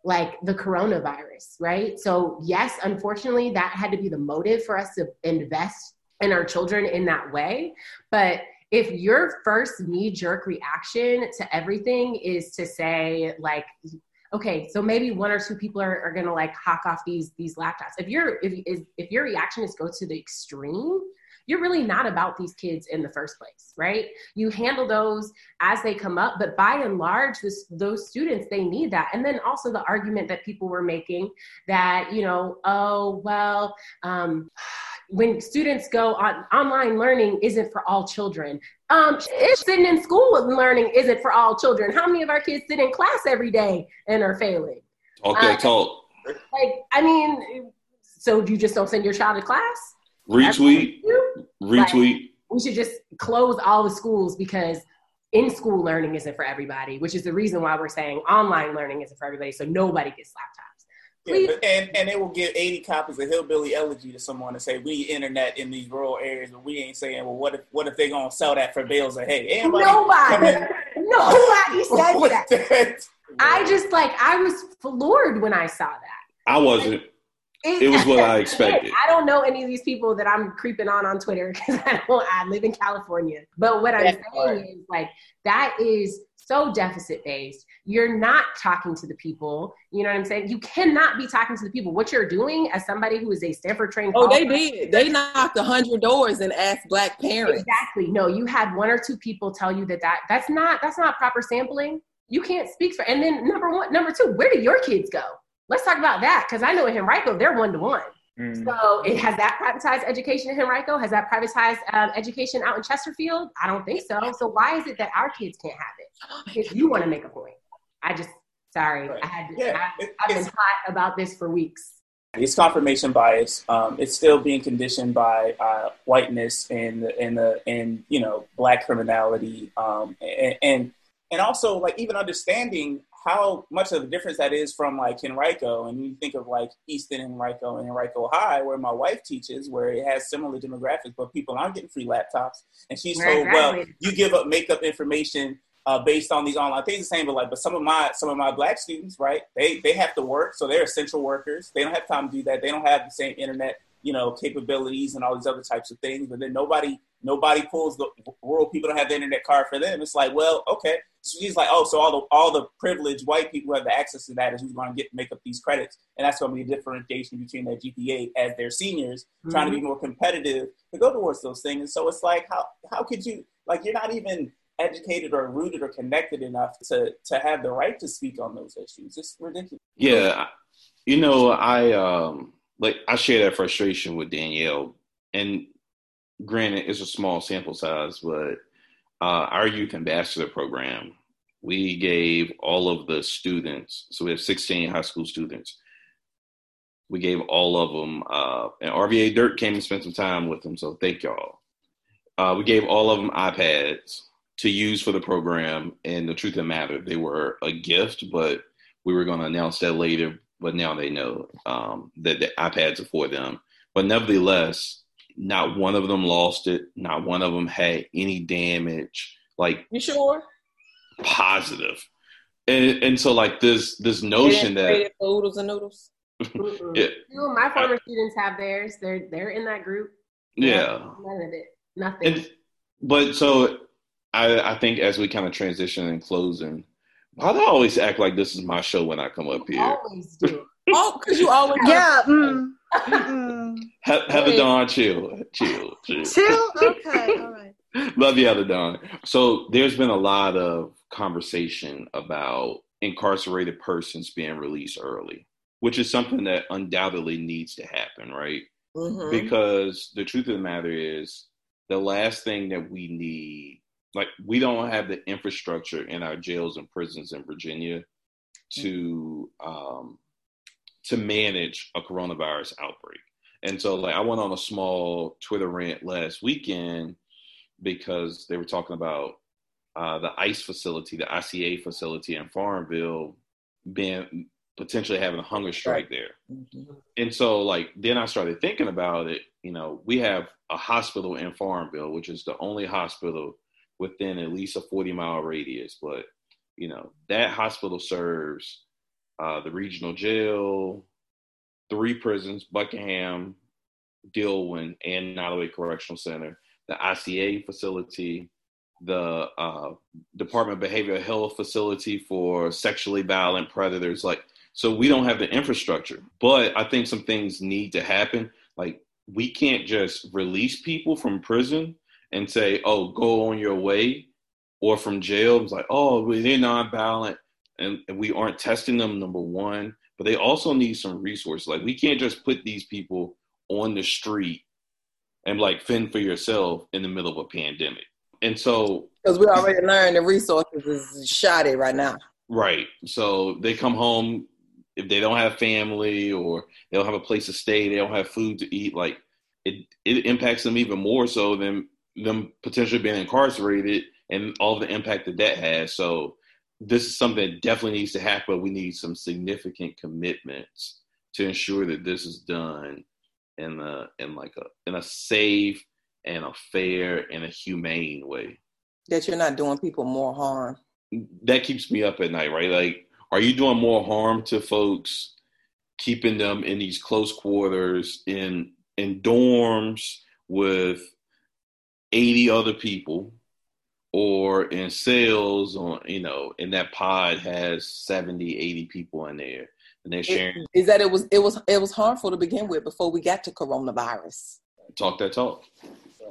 like the coronavirus, right? So, yes, unfortunately, that had to be the motive for us to invest in our children in that way. But if your first knee jerk reaction to everything is to say, like, okay, so maybe one or two people are, are gonna like hawk off these these laptops. If your if if your reaction is go to the extreme, you're really not about these kids in the first place, right? You handle those as they come up, but by and large, this, those students, they need that. And then also the argument that people were making that, you know, oh, well, um, when students go on online learning isn't for all children. Um, sitting in school and learning isn't for all children. How many of our kids sit in class every day and are failing? Okay, uh, talk. Like, I mean, so you just don't send your child to class? Retweet. Retweet. Like, we should just close all the schools because in school learning isn't for everybody, which is the reason why we're saying online learning isn't for everybody. So nobody gets laptops. Please. Yeah, and and they will give 80 copies of Hillbilly Elegy to someone and say we need internet in these rural areas, but we ain't saying, well, what if what if they gonna sell that for bales of hay? Anybody nobody, nobody said that. that. I just like I was floored when I saw that. I wasn't. It, it was what I expected. I don't know any of these people that I'm creeping on on Twitter because I don't. I live in California. But what I'm saying is like that is so deficit based. You're not talking to the people. You know what I'm saying? You cannot be talking to the people. What you're doing as somebody who is a Stanford trained. Oh, they did. They knocked a hundred doors and asked black parents. Exactly. No, you had one or two people tell you that that that's not that's not proper sampling. You can't speak for. And then number one, number two, where do your kids go? Let's talk about that because I know in Henrico they're one to one. So it has that privatized education in Henrico? Has that privatized um, education out in Chesterfield? I don't think so. So why is it that our kids can't have it? If you want to make a point, I just sorry, right. I had to, yeah, I, have been hot about this for weeks. It's confirmation bias. Um, it's still being conditioned by uh, whiteness and and the and you know black criminality um, and, and and also like even understanding how much of a difference that is from like Henrico, and you think of like Eastern and Henrico and Henrico High, where my wife teaches, where it has similar demographics, but people aren't getting free laptops, and she's right, told, well, you give up makeup information uh, based on these online things. The same, but like, but some of my some of my black students, right? They they have to work, so they're essential workers. They don't have time to do that. They don't have the same internet, you know, capabilities and all these other types of things. But then nobody nobody pulls the rural people don't have the internet card for them. It's like, well, okay. So she's like, oh, so all the all the privileged white people have the access to that is who's going to get make up these credits, and that's going to be a differentiation between their GPA as their seniors, mm-hmm. trying to be mm-hmm. more competitive to go towards those things. And so it's like, how how could you like you're not even educated or rooted or connected enough to to have the right to speak on those issues. It's ridiculous. Yeah, you know, I um like I share that frustration with Danielle, and granted, it's a small sample size, but uh, our youth ambassador program, we gave all of the students, so we have 16 high school students. We gave all of them, uh, and RVA Dirt came and spent some time with them, so thank y'all. Uh, we gave all of them iPads to use for the program, and the truth of the matter, they were a gift, but we were going to announce that later. But now they know um, that the iPads are for them. But nevertheless, not one of them lost it. Not one of them had any damage. Like you sure? Positive. and, and so like this this notion that oodles and noodles. yeah. my former students have theirs. They're they're in that group. Yeah. None of it. Nothing. And, but so I I think as we kind of transition and closing, why do I always act like this is my show when I come up here? always do. oh, because you always yeah. Mm, Have, Heather Dawn, chill, chill, chill. chill. Okay, all right. Love you, Heather Dawn. So there's been a lot of conversation about incarcerated persons being released early, which is something that undoubtedly needs to happen, right? Mhm. Because the truth of the matter is, the last thing that we need, like, we don't have the infrastructure in our jails and prisons in Virginia to um, to manage a coronavirus outbreak. And so, like, I went on a small Twitter rant last weekend because they were talking about uh, the ICE facility, the ICA facility in Farmville, being potentially having a hunger strike there. Mhm. And so, like, then I started thinking about it. You know, we have a hospital in Farmville, which is the only hospital within at least a 40 mile radius. But, you know, that hospital serves uh, the regional jail, three prisons, Buckingham, Dillwyn, and Nottoway Correctional Center, the ICA facility, the uh, Department of Behavioral Health facility for sexually violent predators. Like, so we don't have the infrastructure. But I think some things need to happen. Like, we can't just release people from prison and say, "Oh, go on your way," or from jail. It's like, "Oh, they're nonviolent," and, and we aren't testing them. Number one, but they also need some resources. Like, we can't just put these people on the street and like fend for yourself in the middle of a pandemic. And so, Because we already learned the resources is shoddy right now. right. So they come home if they don't have family or they don't have a place to stay, they don't have food to eat. Like it, it impacts them even more so than them potentially being incarcerated and all the impact that that has. So this is something that definitely needs to happen. But we need some significant commitments to ensure that this is done in a in like a in a safe and a fair and a humane way. That you're not doing people more harm. That keeps me up at night, right? Like, are you doing more harm to folks, keeping them in these close quarters in in dorms with 80 other people or in sales on you know and that pod has 70 80 people in there and they're sharing Is that it was it was it was harmful to begin with before we got to coronavirus. talk that talk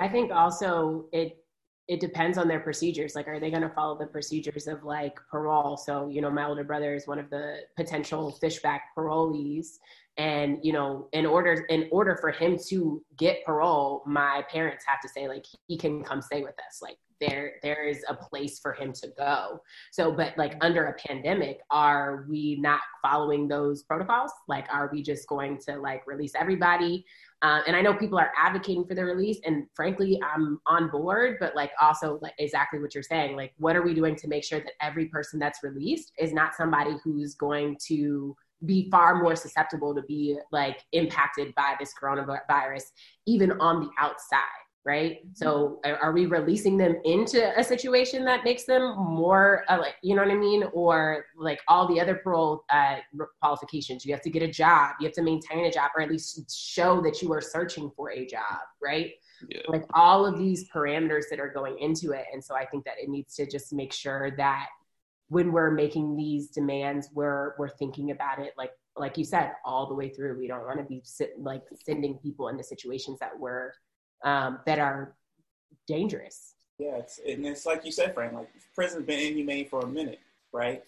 I think also it it depends on their procedures. Like, are they going to follow the procedures of like parole? So, you know, my older brother is one of the potential Fishback parolees, and you know, in order in order for him to get parole, my parents have to say like he can come stay with us. Like there there is a place for him to go. So, but like under a pandemic, are we not following those protocols? Like, are we just going to like release everybody? Uh, and I know people are advocating for the release, and frankly, I'm on board. But like, also, like exactly what you're saying, like, what are we doing to make sure that every person that's released is not somebody who's going to be far more susceptible to be like impacted by this coronavirus, even on the outside, right? So, are, are we releasing them into a situation that makes them more uh, like, you know what I mean, or like all the other parole uh, qualifications? You have to get a job, you have to maintain a job, or at least show that you are searching for a job, right? yeah like all of these parameters that are going into it and so i think that it needs to just make sure that when we're making these demands we're we're thinking about it like like you said all the way through we don't want to be sit, like sending people into situations that were um, that are dangerous Yeah, it's, and it's like you said, Frank. Like prison's been inhumane for a minute, right?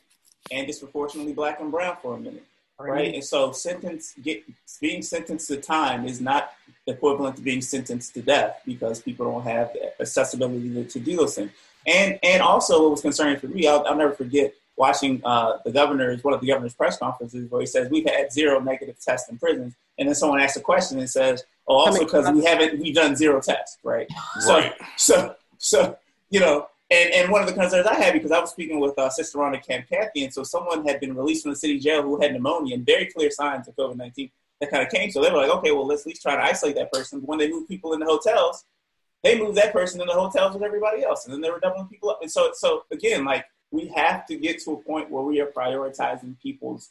And disproportionately black and brown for a minute, right? And so sentence get being sentenced to time is not equivalent to being sentenced to death because people don't have the accessibility to, to do those things. And and also what was concerning for me, I'll, I'll never forget watching uh, the governor's one of the governor's press conferences where he says we've had zero negative tests in prisons, and then someone asks a question and says, "Oh, also because we haven't we've done zero tests, right?" So Right. so so you know. And, and one of the concerns I had because I was speaking with uh, Sister Rhonda Camp Kathy, and so someone had been released from the city jail who had pneumonia and very clear signs of COVID nineteen that kind of came. So they were like, okay, well let's at least try to isolate that person. But when they move people in the hotels, they move that person in the hotels with everybody else, and then they were doubling people up. And so, so again, like we have to get to a point where we are prioritizing people's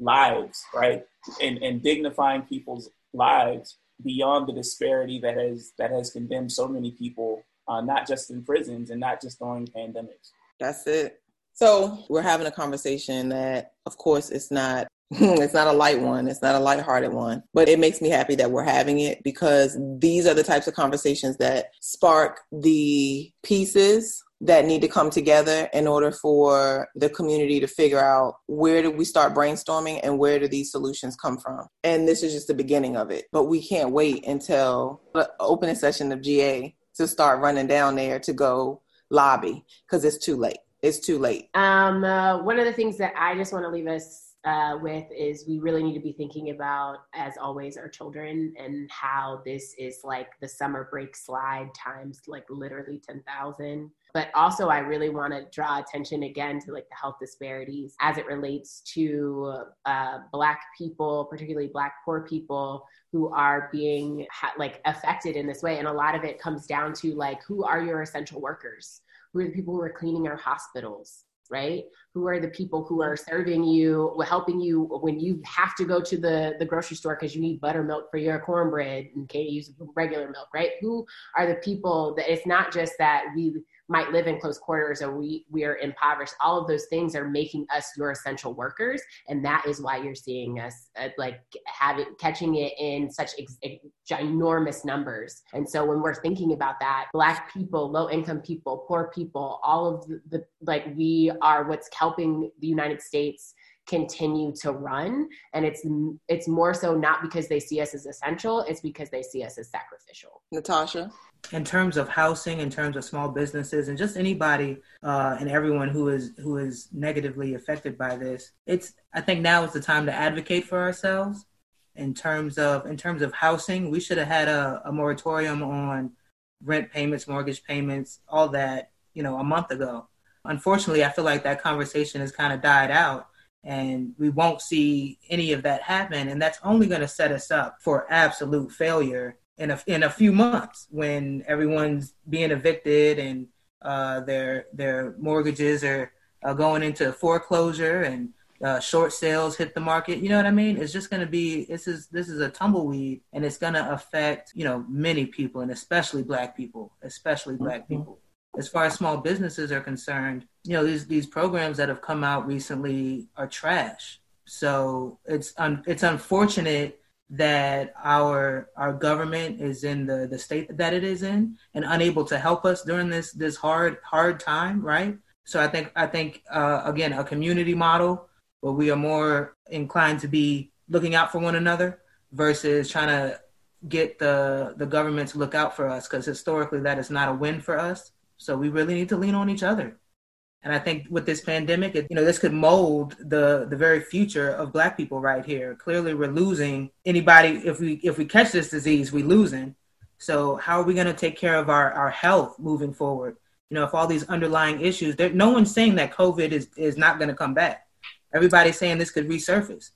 lives, right? And, and dignifying people's lives beyond the disparity that has that has condemned so many people, uh, not just in prisons and not just during pandemics. That's it. So we're having a conversation that, of course, it's not it's not a light one. It's not a lighthearted one, but it makes me happy that we're having it because these are the types of conversations that spark the pieces that need to come together in order for the community to figure out where do we start brainstorming and where do these solutions come from. And this is just the beginning of it. But we can't wait until the opening session of GA to start running down there to go lobby because it's too late. It's too late. Um, uh, one of the things that I just want to leave us uh, with is we really need to be thinking about, as always, our children and how this is like the summer break slide times like literally 10,000. But also, I really want to draw attention again to like the health disparities as it relates to uh, Black people, particularly Black poor people who are being ha- like affected in this way. And a lot of it comes down to like, who are your essential workers? Who are the people who are cleaning our hospitals? right who are the people who are serving you helping you when you have to go to the the grocery store because you need buttermilk for your cornbread and can't use regular milk right who are the people that it's not just that we might live in close quarters or we we are impoverished all of those things are making us your essential workers. And that is why you're seeing us uh, like having catching it in such ex- ginormous numbers. And so when we're thinking about that black people low income people poor people all of the, the like we are what's helping the united states continue to run. And it's it's more so not because they see us as essential it's because they see us as sacrificial. Natasha in terms of housing, in terms of small businesses, and just anybody uh, and everyone who is who is negatively affected by this, it's I think now is the time to advocate for ourselves. In terms of in terms of housing, we should have had a, a moratorium on rent payments, mortgage payments, all that you know a month ago. Unfortunately, I feel like that conversation has kind of died out and we won't see any of that happen and that's only going to set us up for absolute failure in a in a few months when everyone's being evicted and uh, their their mortgages are uh, going into foreclosure and uh, short sales hit the market. You know what I mean? It's just going to be this is this is a tumbleweed, and it's going to affect you know many people, and especially Black people, especially Black mm-hmm. people. As far as small businesses are concerned, you know these these programs that have come out recently are trash. So it's un, it's unfortunate that our our government is in the the state that it is in and unable to help us during this this hard hard time right? So i think i think uh, again a community model where we are more inclined to be looking out for one another versus trying to get the the government to look out for us because historically that is not a win for us. So we really need to lean on each other and I think with this pandemic, it, you know, this could mold the the very future of Black people right here. Clearly, we're losing anybody if we if we catch this disease, we losing. So how are we going to take care of our our health moving forward? You know, if all these underlying issues, there, no one's saying that COVID is is not going to come back. Everybody's saying this could resurface.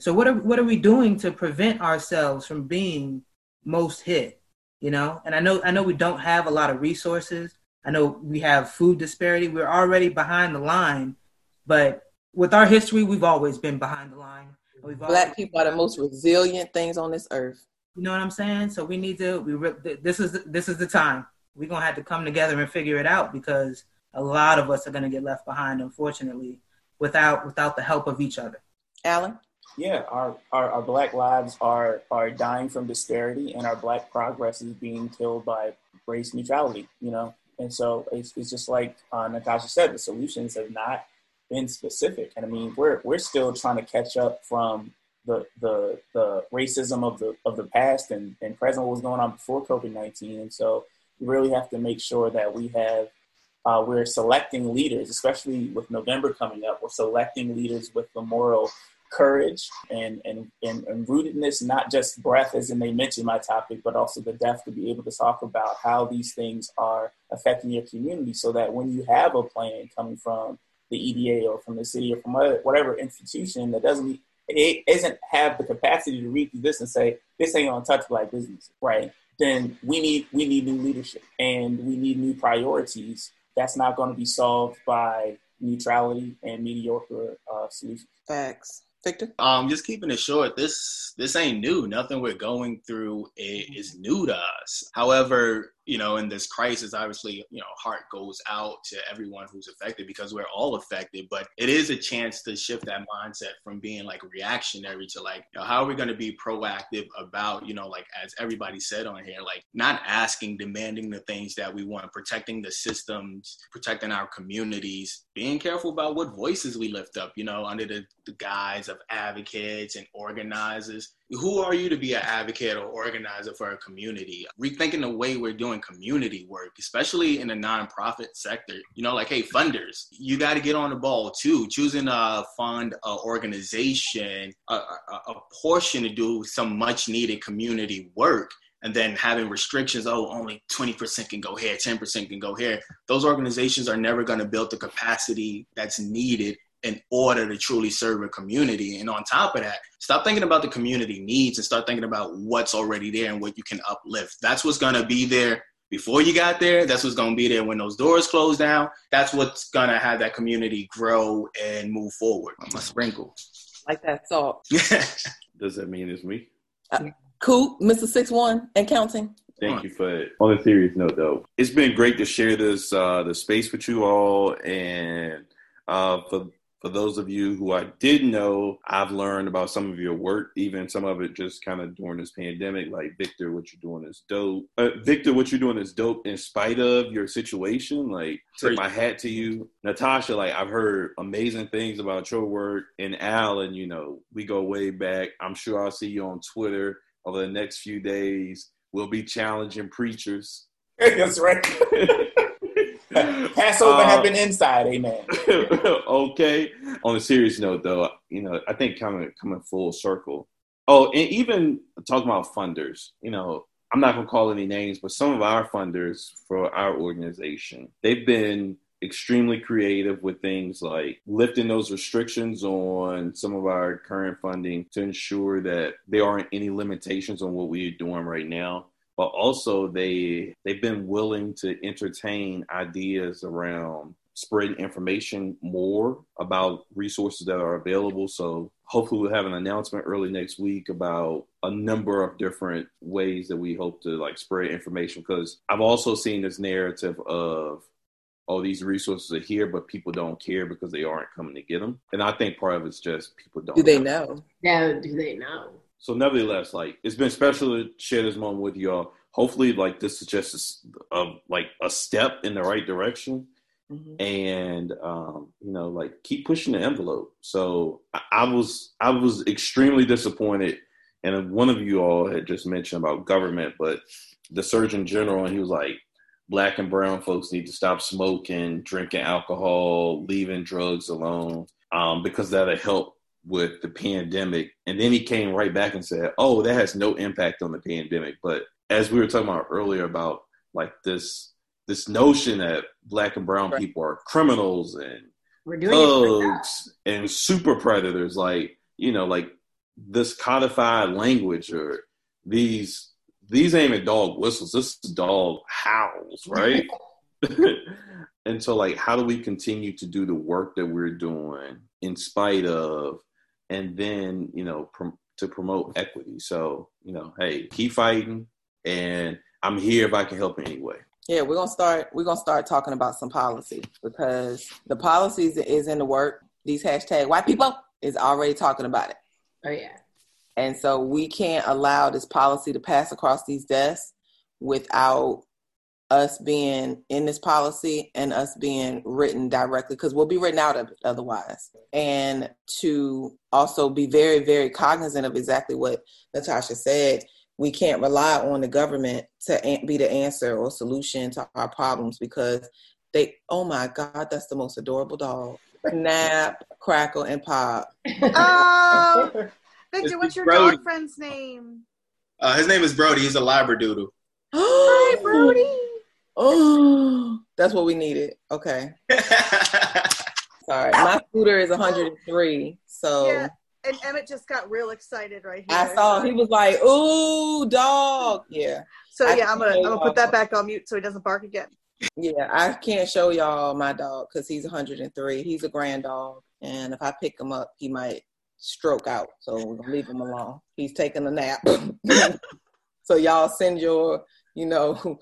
So what are what are we doing to prevent ourselves from being most hit? You know, and I know I know we don't have a lot of resources I know we have food disparity. We're already behind the line, but with our history, we've always been behind the line. We've Black people are the most resilient things on this earth. You know what I'm saying? So we need to. We this is this is the time. We're gonna have to come together and figure it out because a lot of us are gonna get left behind, unfortunately, without without the help of each other. Alan. Yeah, our, our, our black lives are are dying from disparity, and our black progress is being killed by race neutrality. You know, and so it's, it's just like uh, Natasha said, the solutions have not been specific. And I mean, we're, we're still trying to catch up from the, the, the racism of the, of the past and, and present what was going on before COVID-19. And so we really have to make sure that we have, uh, we're selecting leaders, especially with November coming up, we're selecting leaders with the moral courage and, and, and, and, rootedness, not just breath, as in they mentioned my topic, but also the depth to be able to talk about how these things are affecting your community so that when you have a plan coming from the EDA or from the city or from whatever institution that doesn't it isn't have the capacity to read through this and say this ain't gonna touch black business, right? Then we need we need new leadership and we need new priorities. That's not going to be solved by neutrality and mediocre uh, solutions. Facts. Victor? Um, just keeping it short. This this ain't new. Nothing we're going through is new to us. However, you know, in this crisis, obviously, you know, heart goes out to everyone who's affected because we're all affected. But it is a chance to shift that mindset from being like reactionary to like, you know, how are we going to be proactive about, you know, like as everybody said on here, like not asking, demanding the things that we want, protecting the systems, protecting our communities, being careful about what voices we lift up, you know, under the, the guise of advocates and organizers who are you to be an advocate or organizer for a community? Rethinking the way we're doing community work, especially in the nonprofit sector. You know, like, hey, funders, you got to get on the ball too. Choosing a fund, a organization, a, a, a portion to do some much needed community work and then having restrictions oh only 20% can go here 10% can go here those organizations are never going to build the capacity that's needed in order to truly serve a community. And on top of that, stop thinking about the community needs and start thinking about what's already there and what you can uplift. That's what's going to be there before you got there. That's what's going to be there when those doors close down. That's what's going to have that community grow and move forward. I'm a sprinkle. Like that salt. Does that mean it's me? Uh, Coop, Mr. Six One and counting. Thank you for it. On a serious note, though, it's been great to share this uh, the space with you all, and uh, for for those of you who I did know, I've learned about some of your work, even some of it just kind of during this pandemic. Like Victor, what you're doing is dope. Uh, Victor, what you're doing is dope in spite of your situation. Like, tip my hat to you, Natasha. Like, I've heard amazing things about your work, and Al, and you know, we go way back. I'm sure I'll see you on Twitter over the next few days. We'll be challenging preachers. That's right. Passover uh, been inside, amen. okay. On a serious note, though, you know, I think coming coming full circle. Oh, and even talking about funders, you know, I'm not gonna call any names, but some of our funders for our organization, they've been extremely creative with things like lifting those restrictions on some of our current funding to ensure that there aren't any limitations on what we're doing right now but also they they've been willing to entertain ideas around spreading information more about resources that are available. So hopefully we'll have an announcement early next week about a number of different ways that we hope to like spread information. Because I've also seen this narrative of oh these resources are here but people don't care because they aren't coming to get them and i think part of it's just people don't do they know? Yeah do they know so nevertheless, like it's been special to share this moment with y'all. Hopefully, like this is just a, a like a step in the right direction, mm-hmm. and um, you know, like keep pushing the envelope. So I, I was I was extremely disappointed, and one of you all had just mentioned about government, but the Surgeon General, and he was like, black and brown folks need to stop smoking, drinking alcohol, leaving drugs alone, um, because that'll help with the pandemic. And then he came right back and said, oh, that has no impact on the pandemic. But as we were talking about earlier about like this this notion that black and brown right. people are criminals and thugs and super predators, like, you know, like this codified language or these these ain't even dog whistles, this is dog howls, right? and so like how do we continue to do the work that we're doing in spite of and then you know prom- to promote equity. So you know, hey, keep fighting, and I'm here if I can help in any way. Yeah, we're gonna start. We're gonna start talking about some policy because the policies is in the work. These hashtag white people is already talking about it. Oh yeah. And so we can't allow this policy to pass across these desks without us being in this policy and us being written directly because we'll be written out of it otherwise. And to also be very very cognizant of exactly what natasha said we can't rely on the government to be the answer or solution to our problems because they oh my god that's the most adorable dog. Nap, crackle and pop. Oh victor what's your Brody. dog friend's name? Uh, his name is brody. He's a labradoodle hi brody Oh, that's what we needed. Okay. Sorry, my scooter is 103. So. Yeah. And Emmett just got real excited right here. I saw he was like, "Ooh, dog!" Yeah. So I yeah, I'm gonna I'm gonna put that back on mute so he doesn't bark again. Yeah, I can't show y'all my dog because he's 103. He's a grand dog, and if I pick him up, he might stroke out. So we're gonna leave him alone. He's taking a nap. so y'all send your, you know,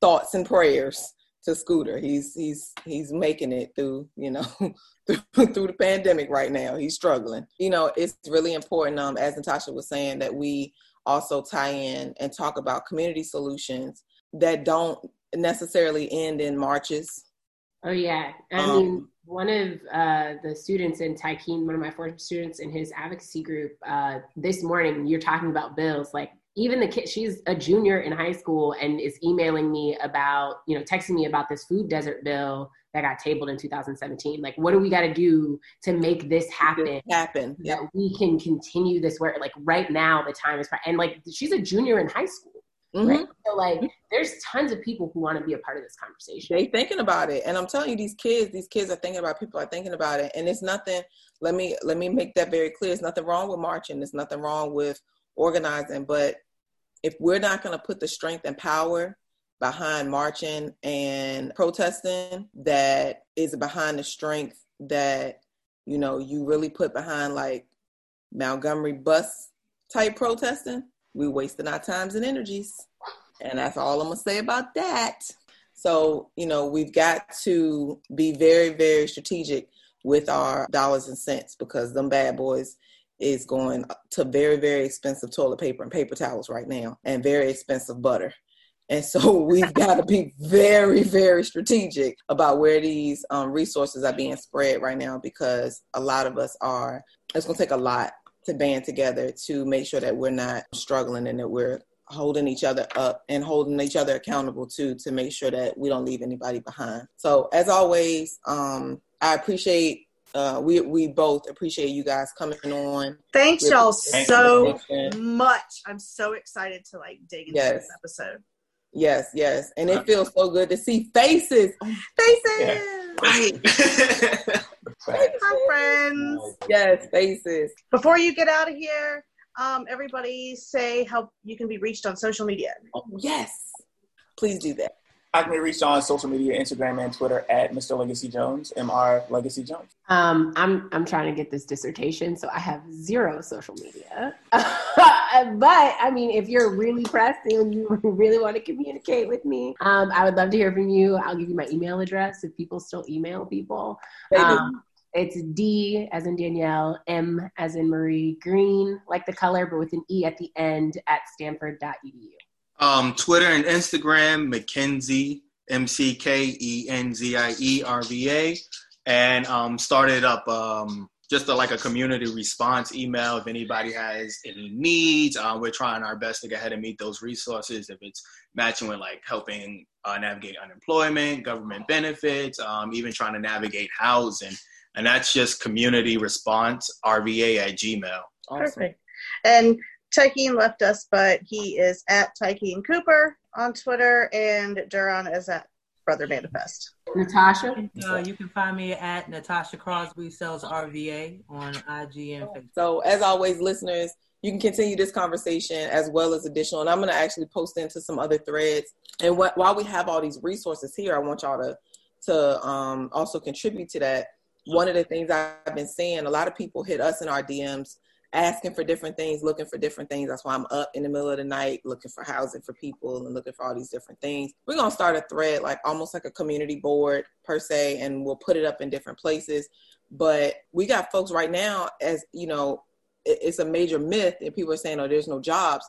thoughts and prayers to Scooter. He's he's he's making it through, you know, through, through the pandemic right now. He's struggling. You know, it's really important, um, as Natasha was saying, that we also tie in and talk about community solutions that don't necessarily end in marches. Oh yeah, I um, mean, one of uh, the students in Tykeen, one of my former students in his advocacy group, uh, this morning, you're talking about bills. Like even the kid, she's a junior in high school and is emailing me about, you know, texting me about this food desert bill that got tabled in 2017. Like, what do we got to do to make this happen? Happen. That we can continue this work. Like right now, the time is and like she's a junior in high school. Mm-hmm. Right? So like there's tons of people who want to be a part of this conversation. They thinking about it. And I'm telling you, these kids, these kids are thinking about people are thinking about it. And it's nothing, let me let me make that very clear. There's nothing wrong with marching. There's nothing wrong with organizing. But if we're not gonna put the strength and power behind marching and protesting that is behind the strength that, you know, you really put behind like Montgomery bus type protesting, we wasting our times and energies. And that's all I'm gonna say about that. So, you know, we've got to be very, very strategic with our dollars and cents because them bad boys is going to very, very expensive toilet paper and paper towels right now and very expensive butter. And so we've got to be very, very strategic about where these um, resources are being spread right now because a lot of us are, it's going to take a lot to band together to make sure that we're not struggling and that we're holding each other up and holding each other accountable too to make sure that we don't leave anybody behind. So as always, um, I appreciate uh, we we both appreciate you guys coming on. Thanks y'all so much. I'm so excited to like dig into yes. this episode. Yes, yes, and it feels so good to see faces. Faces. Yeah. Hi, friends. Yes, faces. Before you get out of here, um, everybody say how you can be reached on social media. Oh, yes. Please do that. I can be reached on social media, Instagram and Twitter at Mr. Legacy Jones, Mr. Legacy Jones. Um, I'm I'm trying to get this dissertation, so I have zero social media. but I mean, if you're really pressed and you really want to communicate with me, um, I would love to hear from you. I'll give you my email address if people still email people. Um, it's D as in Danielle, M as in Marie, green like the color, but with an E at the end at stanford.edu. Um, Twitter and Instagram, McKenzie, M C K E N Z I E R V A, and um, started up um, just a, like a community response email. If anybody has any needs, uh, we're trying our best to go ahead and meet those resources. If it's matching with like helping uh, navigate unemployment, government benefits, um, even trying to navigate housing, and that's just community response RVA at Gmail. Awesome. Perfect. And Tykeen left us, but he is at Tykeen Cooper on Twitter, and Deron is at Brother Manifest. Natasha? Uh, you can find me at Natasha Crosby Sells RVA on IG and Facebook. So, as always, listeners, you can continue this conversation as well as additional. And I'm going to actually post into some other threads. And what, while we have all these resources here, I want y'all to to um, also contribute to that. One of the things I've been seeing, a lot of people hit us in our DMs asking for different things, looking for different things. That's why I'm up in the middle of the night looking for housing for people and looking for all these different things. We're gonna start a thread, like almost like a community board per se, and we'll put it up in different places. But we got folks right now, as you know, it's a major myth, and people are saying, "Oh, there's no jobs."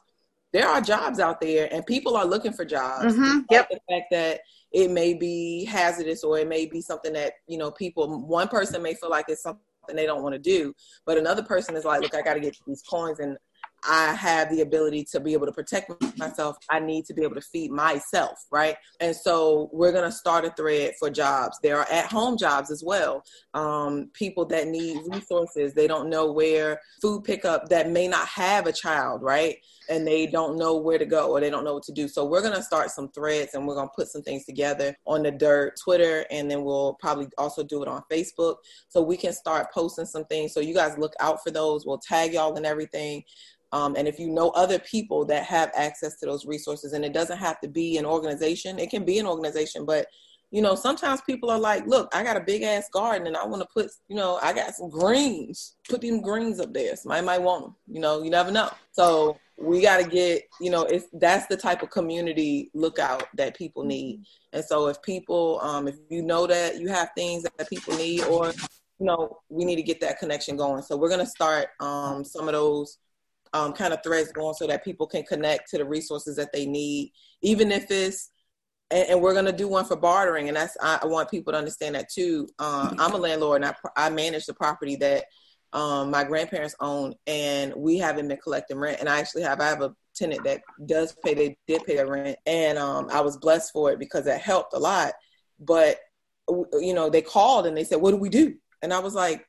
There are jobs out there, and people are looking for jobs. Mm-hmm. Yep. The fact that it may be hazardous, or it may be something that you know people. One person may feel like it's something something they don't want to do. But another person is like, look, I got to get these coins and I have the ability to be able to protect myself. I need to be able to feed myself, right? And so we're going to start a thread for jobs. There are at home jobs as well. Um, people that need resources, they don't know where food pickup that may not have a child, right? And they don't know where to go or they don't know what to do. So we're going to start some threads and we're going to put some things together on the dirt, Twitter, and then we'll probably also do it on Facebook. So we can start posting some things. So you guys look out for those. We'll tag y'all and everything. Um, and if you know other people that have access to those resources, and it doesn't have to be an organization, it can be an organization, but you know, sometimes people are like, look, I got a big ass garden and I want to put, you know, I got some greens. Put them greens up there. Somebody might want them. You know, you never know. So we got to get, you know, it's that's the type of community lookout that people need. And so if people, um, if you know that you have things that people need, or you know, we need to get that connection going. So we're gonna start um, some of those um, kind of threads going so that people can connect to the resources that they need, even if it's and, and, we're going to do one for bartering and that's i, I want people to understand that too. Uh, i'm a landlord and I, I manage the property that um, my grandparents own and we haven't been collecting rent and i actually have i have a tenant that does pay they did pay their rent and um, i was blessed for it because it helped a lot but you know they called and they said what do we do? And i was like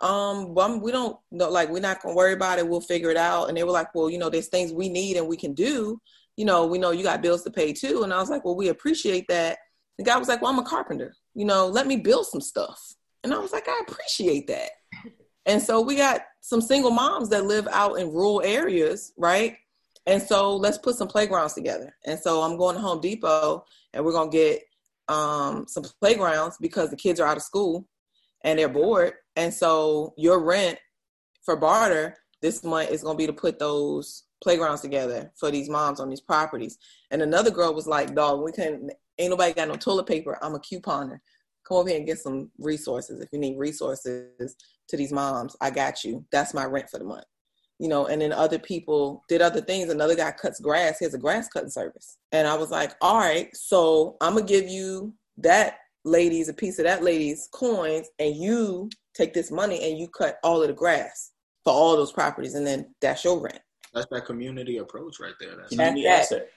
um well, we don't know like we're not gonna worry about it we'll figure it out and they were like well you know there's things we need and we can do you know, we know you got bills to pay too. And I was like, well, we appreciate that. The guy was like, well, I'm a carpenter. You know, let me build some stuff. And I was like, I appreciate that. And so we got some single moms that live out in rural areas, right? And so let's put some playgrounds together. And so I'm going to Home Depot and we're going to get um, some playgrounds because the kids are out of school and they're bored. And so your rent for barter this month is going to be to put those playgrounds together for these moms on these properties. And another girl was like, dog, we can ain't nobody got no toilet paper. I'm a couponer. Come over here and get some resources. If you need resources to these moms, I got you. That's my rent for the month. You know, and then other people did other things. Another guy cuts grass. He has a grass cutting service. And I was like, all right, so I'm gonna give you that lady's a piece of that lady's coins, and you take this money and you cut all of the grass for all those properties, and then that's your rent. That's that community approach right there. That's, that's that.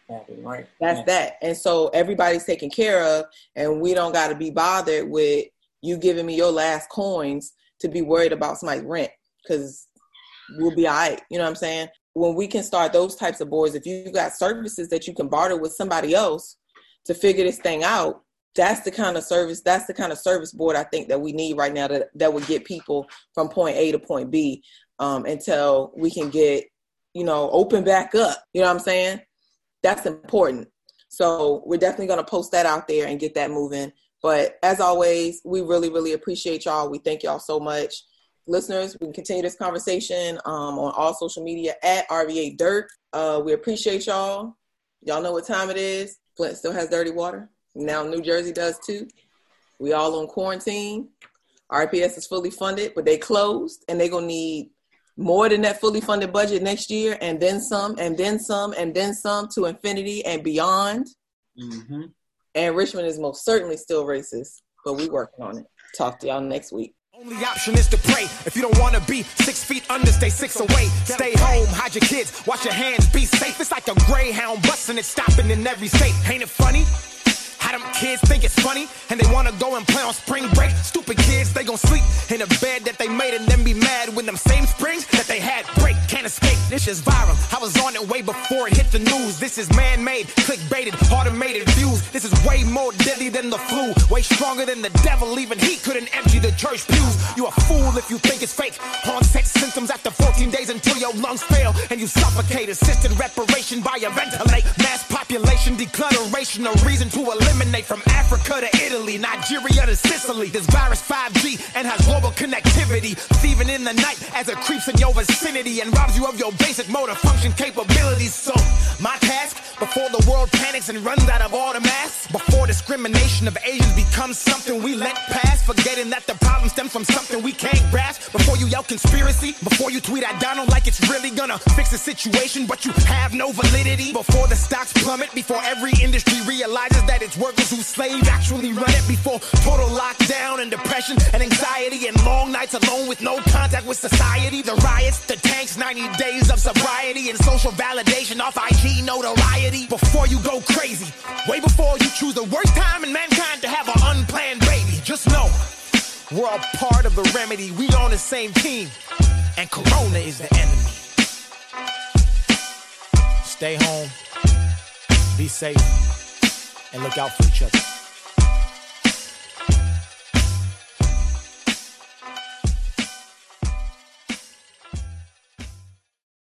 right? That's yeah. that. And so everybody's taken care of, and we don't got to be bothered with you giving me your last coins to be worried about somebody's rent because we'll be all right. You know what I'm saying? When we can start those types of boards, if you got services that you can barter with somebody else to figure this thing out, that's the kind of service that's the kind of service board i think that we need right now that that would get people from point a to point b um, until we can get you know, open back up. You know what I'm saying? That's important. So we're definitely going to post that out there and get that moving. But as always, we really, really appreciate y'all. We thank y'all so much. Listeners, we can continue this conversation um, on all social media at RVA Dirt. Uh, we appreciate y'all. Y'all know what time it is. Flint still has dirty water. Now New Jersey does too. We all on quarantine. RPS is fully funded, but they closed and they're gonna need more than that fully funded budget next year, and then some, and then some, and then some to infinity and beyond. Mm-hmm. And Richmond is most certainly still racist, but we working on it. Talk to y'all next week. Only option is to pray. If you don't want to be six feet under, stay six away. Stay home, hide your kids, wash your hands, be safe. It's like a greyhound busting and stopping in every state. Ain't it funny? How them kids think it's funny and they wanna go and play on spring break. Stupid kids, they gon' sleep in a bed that they made and then be mad when them same springs that they had break. Can't escape, this is viral. I was on it way before it hit the news. This is man made, clickbaited, automated views. This is way more deadly than the flu, way stronger than the devil. Even he couldn't empty the church pews. You a fool if you think it's fake. Onset symptoms after 14 days until your lungs fail and you suffocate. Assisted respiration by a ventilate. Mass population declaration, a reason to eliminate from Africa to Italy, Nigeria to Sicily. This virus 5G and has global connectivity. Thieving in the night as it creeps in your vicinity and robs you of your basic motor function capabilities. So, my task before the world panics and runs out of all the masks, before discrimination of Asians becomes something we let pass, forgetting that the problem stems from something we can't grasp. Before you yell conspiracy, before you tweet at Donald like it's really gonna fix the situation, but you have no validity. Before the stocks plummet, before every industry realizes that it's workers who slave actually run it before total lockdown and depression and anxiety and long nights alone with no contact with society. The riots, the tanks, 90 days of sobriety and social validation off IG notoriety. Before you go crazy, way before you choose the worst time in mankind to have an unplanned baby. Just know we're all part of the remedy. We on the same team, and Corona is the enemy. Stay home, be safe and look out for each other.